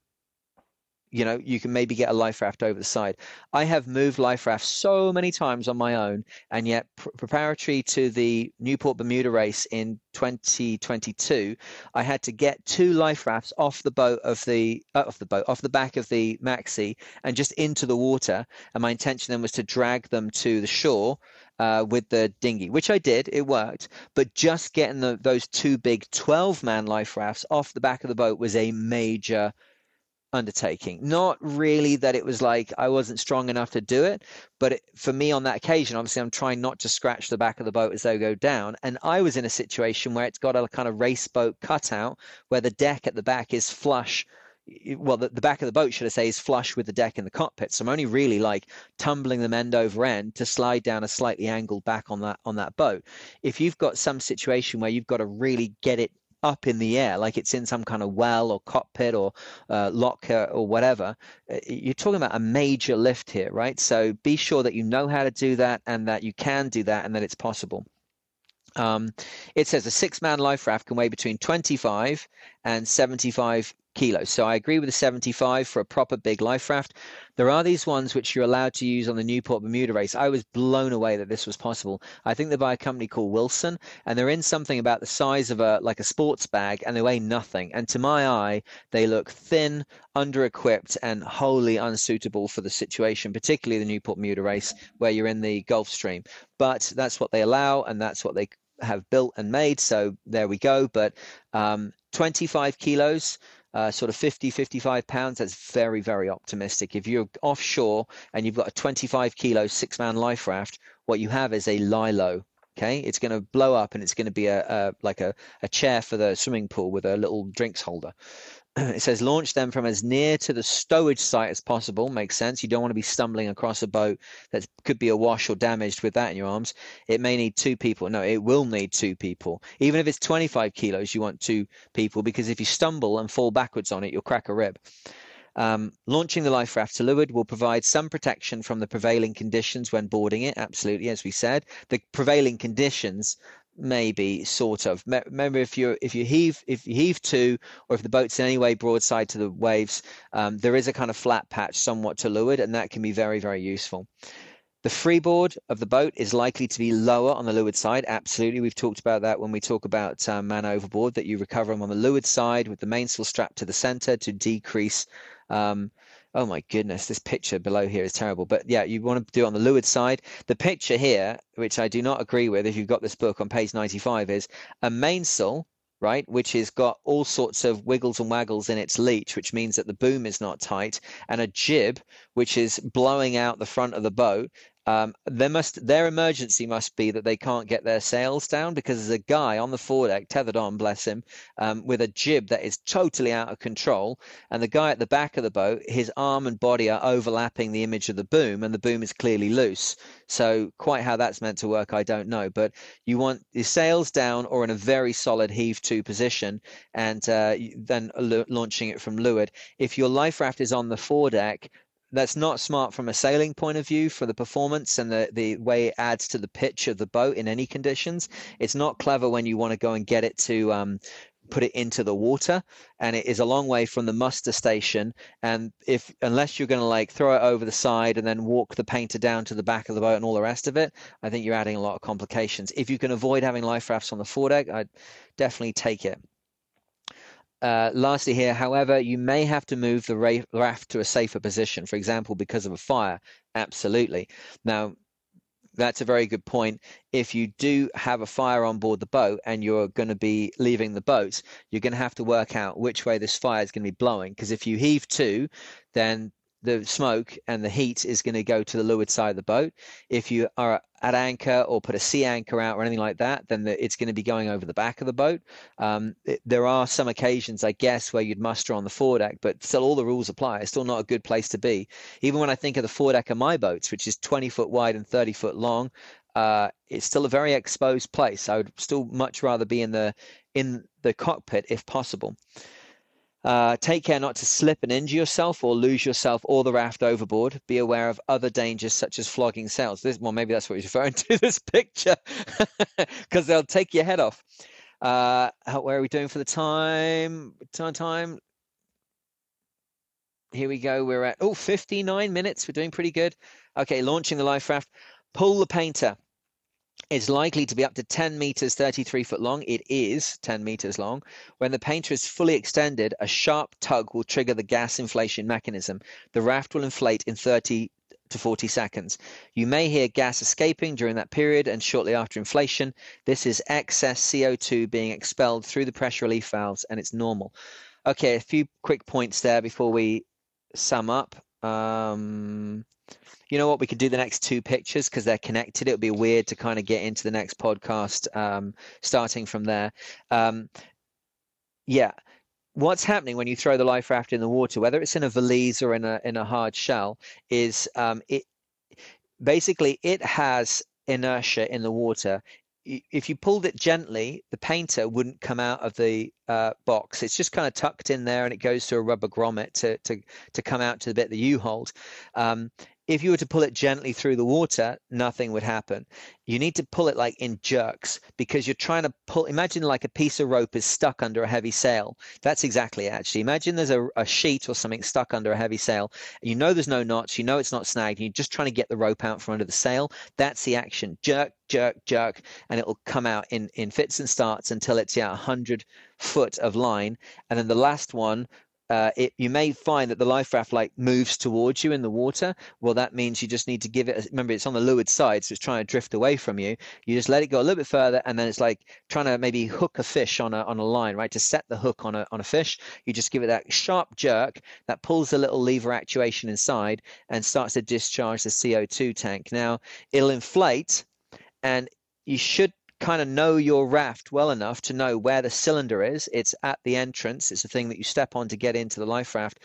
you know you can maybe get a life raft over the side. I have moved life rafts so many times on my own and yet pr- preparatory to the newport bermuda race in 2022 i had to get two life rafts off the boat of the uh, off the boat off the back of the maxi and just into the water. And my intention then was to drag them to the shore uh, with the dinghy, which I did. It worked. But just getting the, those two big 12 man life rafts off the back of the boat was a major undertaking. Not really that it was like I wasn't strong enough to do it, but it, for me on that occasion, obviously I'm trying not to scratch the back of the boat as they go down. And I was in a situation where it's got a kind of race boat cutout where the deck at the back is flush. Well, the, the back of the boat, should I say, is flush with the deck in the cockpit. So I'm only really like tumbling them end over end to slide down a slightly angled back on that on that boat. If you've got some situation where you've got to really get it up in the air, like it's in some kind of well or cockpit or uh, locker or whatever, uh, you're talking about a major lift here, right? So be sure that you know how to do that and that you can do that and that it's possible. Um, it says a six man life raft can weigh between 25 and 75 kilos. So I agree with the 75 for a proper big life raft. There are these ones which you're allowed to use on the Newport Bermuda race. I was blown away that this was possible. I think they're by a company called Wilson, and they're in something about the size of a like a sports bag, and they weigh nothing. And to my eye, they look thin, under-equipped, and wholly unsuitable for the situation, particularly the Newport Bermuda race where you're in the Gulf Stream. But that's what they allow, and that's what they have built and made. So there we go. But um, 25 kilos uh, sort of 50, 55 pounds, that's very, very optimistic. If you're offshore and you've got a 25 kilo six man life raft, what you have is a lilo. Okay, it's going to blow up and it's going to be a, a like a, a chair for the swimming pool with a little drinks holder. it says launch them from as near to the stowage site as possible. Makes sense. You don't want to be stumbling across a boat that could be awash or damaged with that in your arms. It may need two people. No, it will need two people. Even if it's 25 kilos, you want two people because if you stumble and fall backwards on it, you'll crack a rib. Um, launching the life raft to leeward will provide some protection from the prevailing conditions when boarding it. Absolutely, as we said, the prevailing conditions maybe sort of remember if you if you heave if you heave to or if the boat's in any way broadside to the waves um, there is a kind of flat patch somewhat to leeward and that can be very very useful the freeboard of the boat is likely to be lower on the leeward side. Absolutely. We've talked about that when we talk about um, man overboard, that you recover them on the leeward side with the mainsail strapped to the center to decrease um, oh my goodness, this picture below here is terrible. But yeah, you want to do on the leeward side. The picture here, which I do not agree with if you've got this book on page 95, is a mainsail, right, which has got all sorts of wiggles and waggles in its leech, which means that the boom is not tight, and a jib, which is blowing out the front of the boat, um, there must their emergency must be that they can't get their sails down because there's a guy on the foredeck tethered on, bless him, um, with a jib that is totally out of control, and the guy at the back of the boat, his arm and body are overlapping the image of the boom, and the boom is clearly loose. So quite how that's meant to work, I don't know. But you want your sails down or in a very solid heave to position, and uh, then launching it from leeward. If your life raft is on the foredeck, that's not smart from a sailing point of view for the performance and the, the way it adds to the pitch of the boat in any conditions. It's not clever when you want to go and get it to um, put it into the water and it is a long way from the muster station. And if unless you're going to like throw it over the side and then walk the painter down to the back of the boat and all the rest of it i think you're adding a lot of complications. If you can avoid having life rafts on the foredeck i'd definitely take it uh, lastly here, however, you may have to move the raft to a safer position, for example, because of a fire. Absolutely. Now, that's a very good point. If you do have a fire on board the boat and you're going to be leaving the boat, you're going to have to work out which way this fire is going to be blowing. Because if you heave to, then the smoke and the heat is going to go to the leeward side of the boat. If you are at anchor or put a sea anchor out or anything like that, then the, it's going to be going over the back of the boat. Um, it, there are some occasions, I guess, where you'd muster on the foredeck, but still all the rules apply. It's still not a good place to be. Even when I think of the foredeck of my boats, which is 20 foot wide and 30 foot long, uh, it's still a very exposed place. I would still much rather be in the in the cockpit if possible. Uh, take care not to slip and injure yourself or lose yourself or the raft overboard. Be aware of other dangers such as flogging sails. This, well, maybe that's what he's referring to this picture, because they'll take your head off. Uh, how, where are we doing for the time? Time, time. Here we go. We're at oh 59 minutes. We're doing pretty good. Okay, launching the life raft. Pull the painter is likely to be up to 10 meters, 33 foot long. It is 10 meters long. When the painter is fully extended, a sharp tug will trigger the gas inflation mechanism. The raft will inflate in 30 to 40 seconds. You may hear gas escaping during that period and shortly after inflation. This is excess CO2 being expelled through the pressure relief valves and it's normal. Okay, a few quick points there before we sum up. Um, you know what? We could do the next two pictures because they're connected. It would be weird to kind of get into the next podcast um, starting from there. Um, yeah. What's happening when you throw the life raft in the water, whether it's in a valise or in a in a hard shell, is um, it basically it has inertia in the water if you pulled it gently, the painter wouldn't come out of the uh, box. It's just kind of tucked in there, and it goes to a rubber grommet to to to come out to the bit that you hold. Um, if you were to pull it gently through the water, nothing would happen. You need to pull it like in jerks because you're trying to pull. Imagine like a piece of rope is stuck under a heavy sail. That's exactly it, actually. Imagine there's a, a sheet or something stuck under a heavy sail. You know there's no knots. You know it's not snagged. You're just trying to get the rope out from under the sail. That's the action. Jerk, jerk, jerk, and it will come out in in fits and starts until it's yeah 100 foot of line, and then the last one uh, it, you may find that the life raft like moves towards you in the water. Well, that means you just need to give it. Remember, it's on the leeward side, so it's trying to drift away from you. You just let it go a little bit further, and then it's like trying to maybe hook a fish on a on a line, right? To set the hook on a on a fish, you just give it that sharp jerk that pulls the little lever actuation inside and starts to discharge the CO2 tank. Now it'll inflate, and you should kind of know your raft well enough to know where the cylinder is. It's at the entrance. It's the thing that you step on to get into the life raft.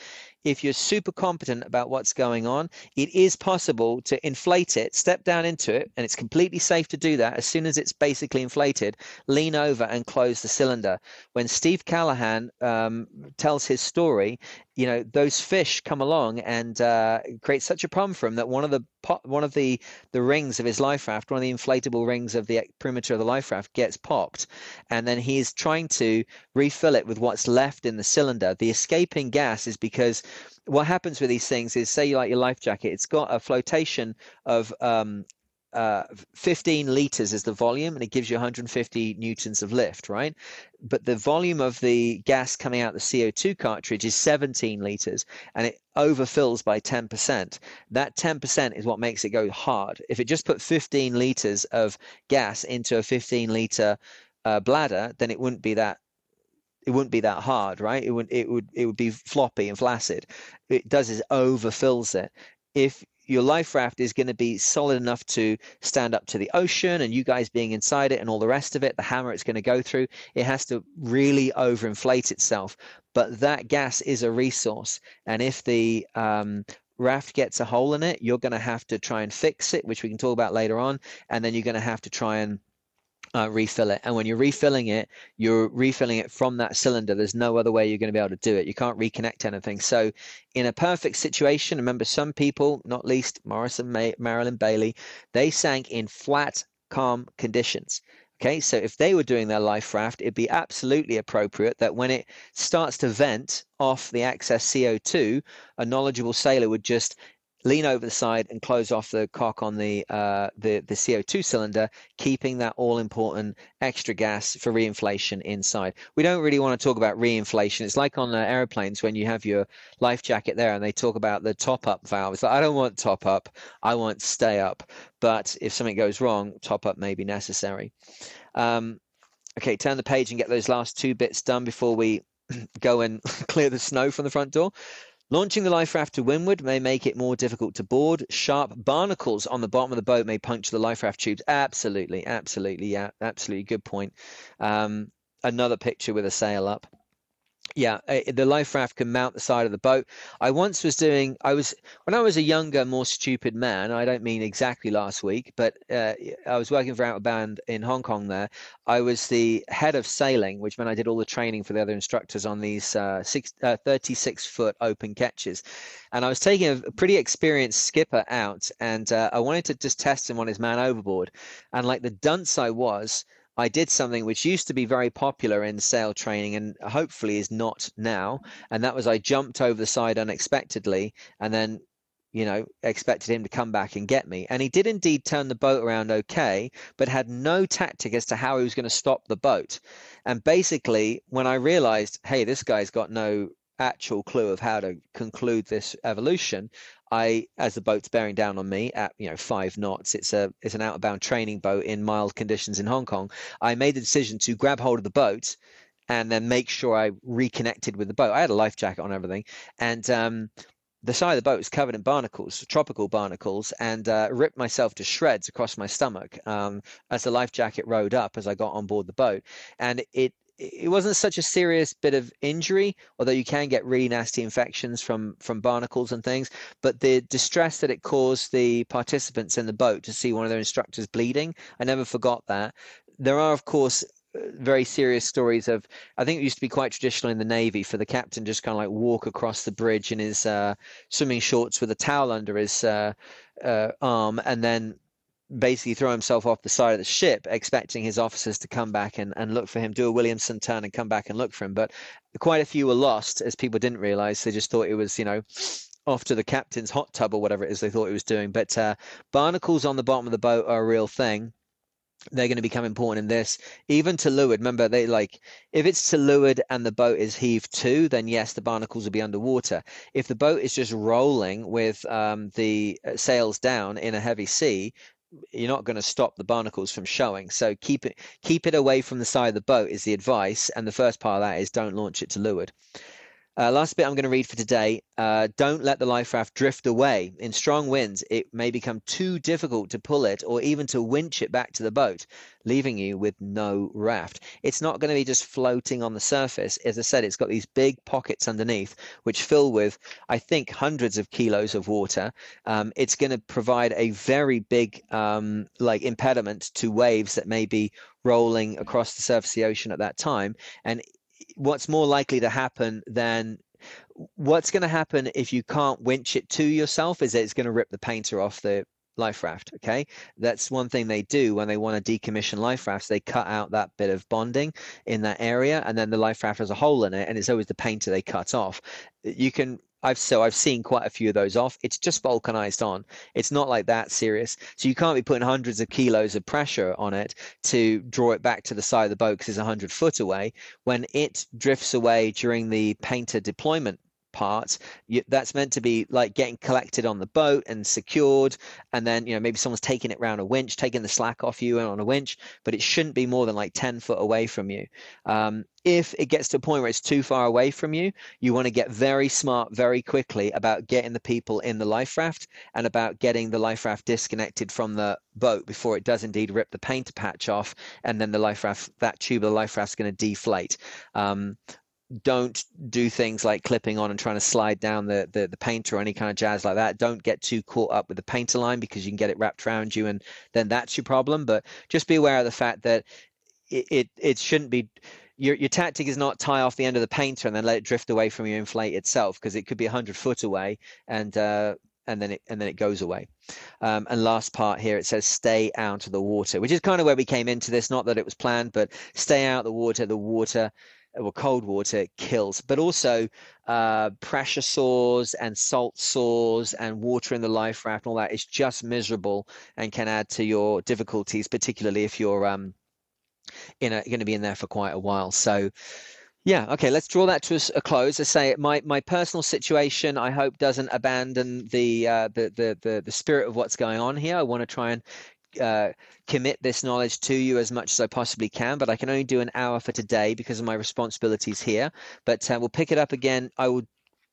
If you're super competent about what's going on, it is possible to inflate it, step down into it, and it's completely safe to do that as soon as it's basically inflated. Lean over and close the cylinder. When Steve Callahan um, tells his story, you know those fish come along and uh, create such a problem for him that one of the one of the the rings of his life raft, one of the inflatable rings of the perimeter of the life raft, gets popped, and then he is trying to refill it with what's left in the cylinder. The escaping gas is because what happens with these things is, say you like your life jacket, it's got a flotation of um, uh, 15 liters is the volume and it gives you 150 newtons of lift, right? But the volume of the gas coming out the CO2 cartridge is 17 liters and it overfills by 10%. That 10% is what makes it go hard. If it just put 15 liters of gas into a 15 liter uh, bladder, then it wouldn't be that it wouldn't be that hard, right? It would it would it would be floppy and flaccid. It does is overfills it. If your life raft is going to be solid enough to stand up to the ocean and you guys being inside it and all the rest of it, the hammer it's going to go through, it has to really overinflate itself. But that gas is a resource. And if the um, raft gets a hole in it, you're going to have to try and fix it, which we can talk about later on. And then you're going to have to try and uh, refill it. And when you're refilling it, you're refilling it from that cylinder. There's no other way you're going to be able to do it. You can't reconnect anything. So, in a perfect situation, remember some people, not least Maurice and, May- Maralyn Bailey, they sank in flat, calm conditions. Okay, so if they were doing their life raft, it'd be absolutely appropriate that when it starts to vent off the excess CO2, a knowledgeable sailor would just lean over the side and close off the cock on the uh, the the CO2 cylinder, keeping that all important extra gas for reinflation inside. We don't really want to talk about reinflation. It's like on uh, airplanes when you have your life jacket there and they talk about the top up valve. It's like I don't want top up, I want stay up. But if something goes wrong, top up may be necessary. Um, okay, turn the page and get those last two bits done before we go and clear the snow from the front door. Launching the life raft to windward may make it more difficult to board. Sharp barnacles on the bottom of the boat may puncture the life raft tubes. Absolutely, absolutely, yeah, absolutely. Good point. Um, another picture with a sail up yeah, uh, the life raft can mount the side of the boat. I once was doing, I was, when I was a younger, more stupid man, I don't mean exactly last week, but uh, I was working for Outward Bound in Hong Kong there. I was the head of sailing, which meant I did all the training for the other instructors on these uh, six, uh, 36 foot open ketches. And I was taking a pretty experienced skipper out and uh, I wanted to just test him on his man overboard. And like the dunce I was, I did something which used to be very popular in sail training and hopefully is not now. And that was I jumped over the side unexpectedly and then, you know, expected him to come back and get me. And he did indeed turn the boat around okay, but had no tactic as to how he was going to stop the boat. And basically, when I realized, hey, this guy's got no actual clue of how to conclude this evolution, I, as the boat's bearing down on me at you know five knots, it's a it's an Outward Bound training boat in mild conditions in Hong Kong. I made the decision to grab hold of the boat and then make sure I reconnected with the boat. I had a life jacket on everything, and um, the side of the boat was covered in barnacles, tropical barnacles, and uh, ripped myself to shreds across my stomach um, as the life jacket rode up as I got on board the boat. And it it wasn't such a serious bit of injury, although you can get really nasty infections from from barnacles and things. But the distress that it caused the participants in the boat to see one of their instructors bleeding, I never forgot that. There are, of course, very serious stories of I think it used to be quite traditional in the navy for the captain just kind of like walk across the bridge in his uh, swimming shorts with a towel under his uh, uh, arm and then basically throw himself off the side of the ship, expecting his officers to come back and, and look for him, do a Williamson turn and come back and look for him. But quite a few were lost, as people didn't realize. They just thought it was, you know, off to the captain's hot tub or whatever it is they thought it was doing. But uh, barnacles on the bottom of the boat are a real thing they're going to become important in this. Even to leeward, remember they like if it's to leeward and the boat is heaved to, then yes, the barnacles will be underwater. If the boat is just rolling with um, the uh, sails down in a heavy sea, you're not going to stop the barnacles from showing. So keep it keep it away from the side of the boat is the advice. And the first part of that is don't launch it to leeward. Uh, last bit I'm going to read for today. Uh, don't let the life raft drift away. In strong winds, it may become too difficult to pull it or even to winch it back to the boat, leaving you with no raft. It's not going to be just floating on the surface. As I said, it's got these big pockets underneath, which fill with, I think, hundreds of kilos of water. Um, it's going to provide a very big, um, like, impediment to waves that may be rolling across the surface of the ocean at that time. And what's more likely to happen than what's going to happen if you can't winch it to yourself is that it's going to rip the painter off the life raft okay? That's one thing they do when they want to decommission life rafts. They cut out that bit of bonding in that area and then the life raft has a hole in it and it's always the painter they cut off. You can I've so I've seen quite a few of those off. It's just vulcanized on. It's not like that serious. So you can't be putting hundreds of kilos of pressure on it to draw it back to the side of the boat because it's hundred foot away. When it drifts away during the painter deployment part you, that's meant to be like getting collected on the boat and secured and then you know maybe someone's taking it around a winch taking the slack off you and on a winch but it shouldn't be more than like 10 foot away from you. Um, if it gets to a point where it's too far away from you you want to get very smart very quickly about getting the people in the life raft and about getting the life raft disconnected from the boat before it does indeed rip the painter patch off and then the life raft that tube of the life raft is going to deflate. Um, don't do things like clipping on and trying to slide down the, the, the paint or any kind of jazz like that. Don't get too caught up with the painter line because you can get it wrapped around you and then that's your problem. But just be aware of the fact that it, it, it shouldn't be your your tactic is not tie off the end of the painter and then let it drift away from your inflate itself because it could be hundred foot away and uh, and then it and then it goes away. Um, and last part here it says stay out of the water, which is kind of where we came into this. Not that it was planned, but stay out of the water. The water well, cold water kills, but also uh, pressure sores and salt sores and water in the life raft and all that is just miserable and can add to your difficulties, particularly if you're um, in a, going to be in there for quite a while. So, yeah, okay, let's draw that to a, close. I say my my personal situation, I hope, doesn't abandon the uh, the, the the the spirit of what's going on here. I want to try and uh, commit this knowledge to you as much as I possibly can, but I can only do an hour for today because of my responsibilities here. But uh, we'll pick it up again. I will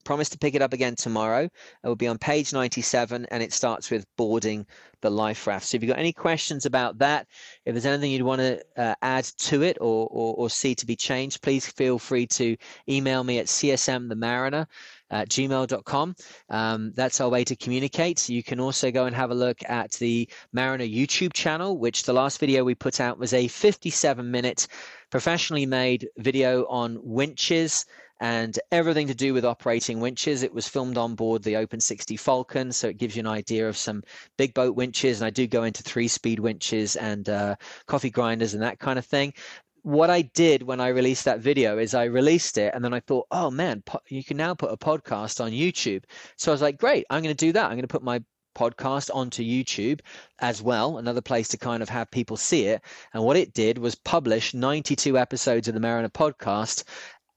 promise to pick it up again tomorrow. It will be on page 97 and it starts with boarding the life raft. So if you've got any questions about that, if there's anything you'd want to uh, add to it or, or, or, see to be changed, please feel free to email me at csmthemariner at gmail.com. Um, that's our way to communicate. You can also go and have a look at the Mariner YouTube channel, which the last video we put out was a 57 minute professionally made video on winches and everything to do with operating winches. It was filmed on board the Open 60 Falcon, so it gives you an idea of some big boat winches. And I do go into three speed winches and uh, coffee grinders and that kind of thing. What I did when I released that video is I released it and then I thought, oh man, po- you can now put a podcast on YouTube. So I was like, great, I'm going to do that. I'm going to put my podcast onto YouTube as well, another place to kind of have people see it. And what it did was publish 92 episodes of the Mariner podcast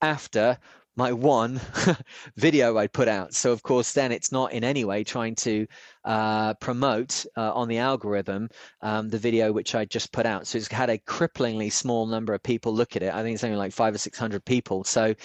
after my one video I put out. So of course, then it's not in any way trying to uh, promote uh, on the algorithm um, the video which I just put out. So it's had a cripplingly small number of people look at it. I think it's only like five or six hundred people. So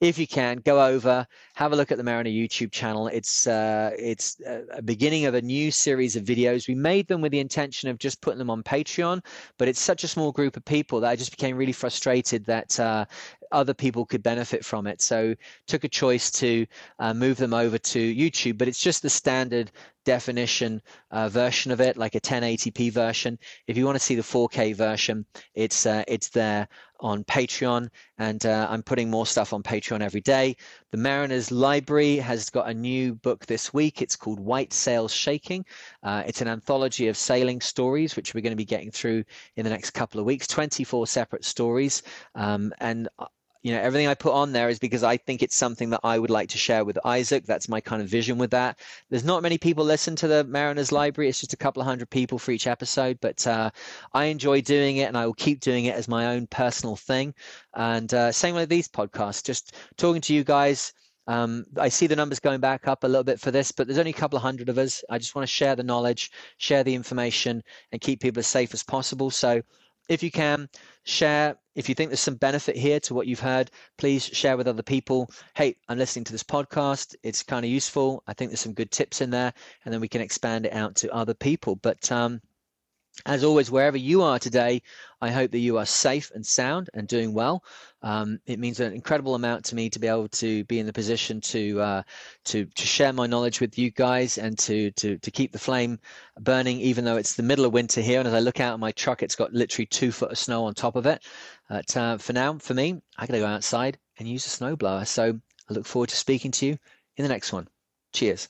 if you can go over have a look at the mariner youtube channel. It's uh, it's a beginning of a new series of videos. We made them with the intention of just putting them on patreon but it's such a small group of people that i just became really frustrated that uh, other people could benefit from it. So took a choice to uh, move them over to youtube but it's just the standard definition uh, version of it, like a 1080p version. If you want to see the 4K version, it's uh, it's there on Patreon, and uh, I'm putting more stuff on Patreon every day. The Mariners Library has got a new book this week. It's called White Sails Shaking. Uh, it's an anthology of sailing stories, which we're going to be getting through in the next couple of weeks. 24 separate stories, um, and uh, you know everything i put on there is because i think it's something that i would like to share with isaac. That's my kind of vision with that. There's not many people listen to the mariners library. It's just a couple of hundred people for each episode but uh, i enjoy doing it and i will keep doing it as my own personal thing. And uh, same with these podcasts. Just talking to you guys um, I see the numbers going back up a little bit for this, but there's only a couple of hundred of us. I just want to share the knowledge, share the information, and keep people as safe as possible. So if you can share if you think there's some benefit here to what you've heard please share with other people. Hey i'm listening to this podcast. It's kind of useful. I think there's some good tips in there and then we can expand it out to other people. But um, as always, wherever you are today, I hope that you are safe and sound and doing well. Um, it means an incredible amount to me to be able to be in the position to uh, to to share my knowledge with you guys and to to to keep the flame burning, even though it's the middle of winter here. And as I look out of my truck, it's got literally two foot of snow on top of it. But uh, for now, for me, I got to go outside and use a snowblower. So I look forward to speaking to you in the next one. Cheers.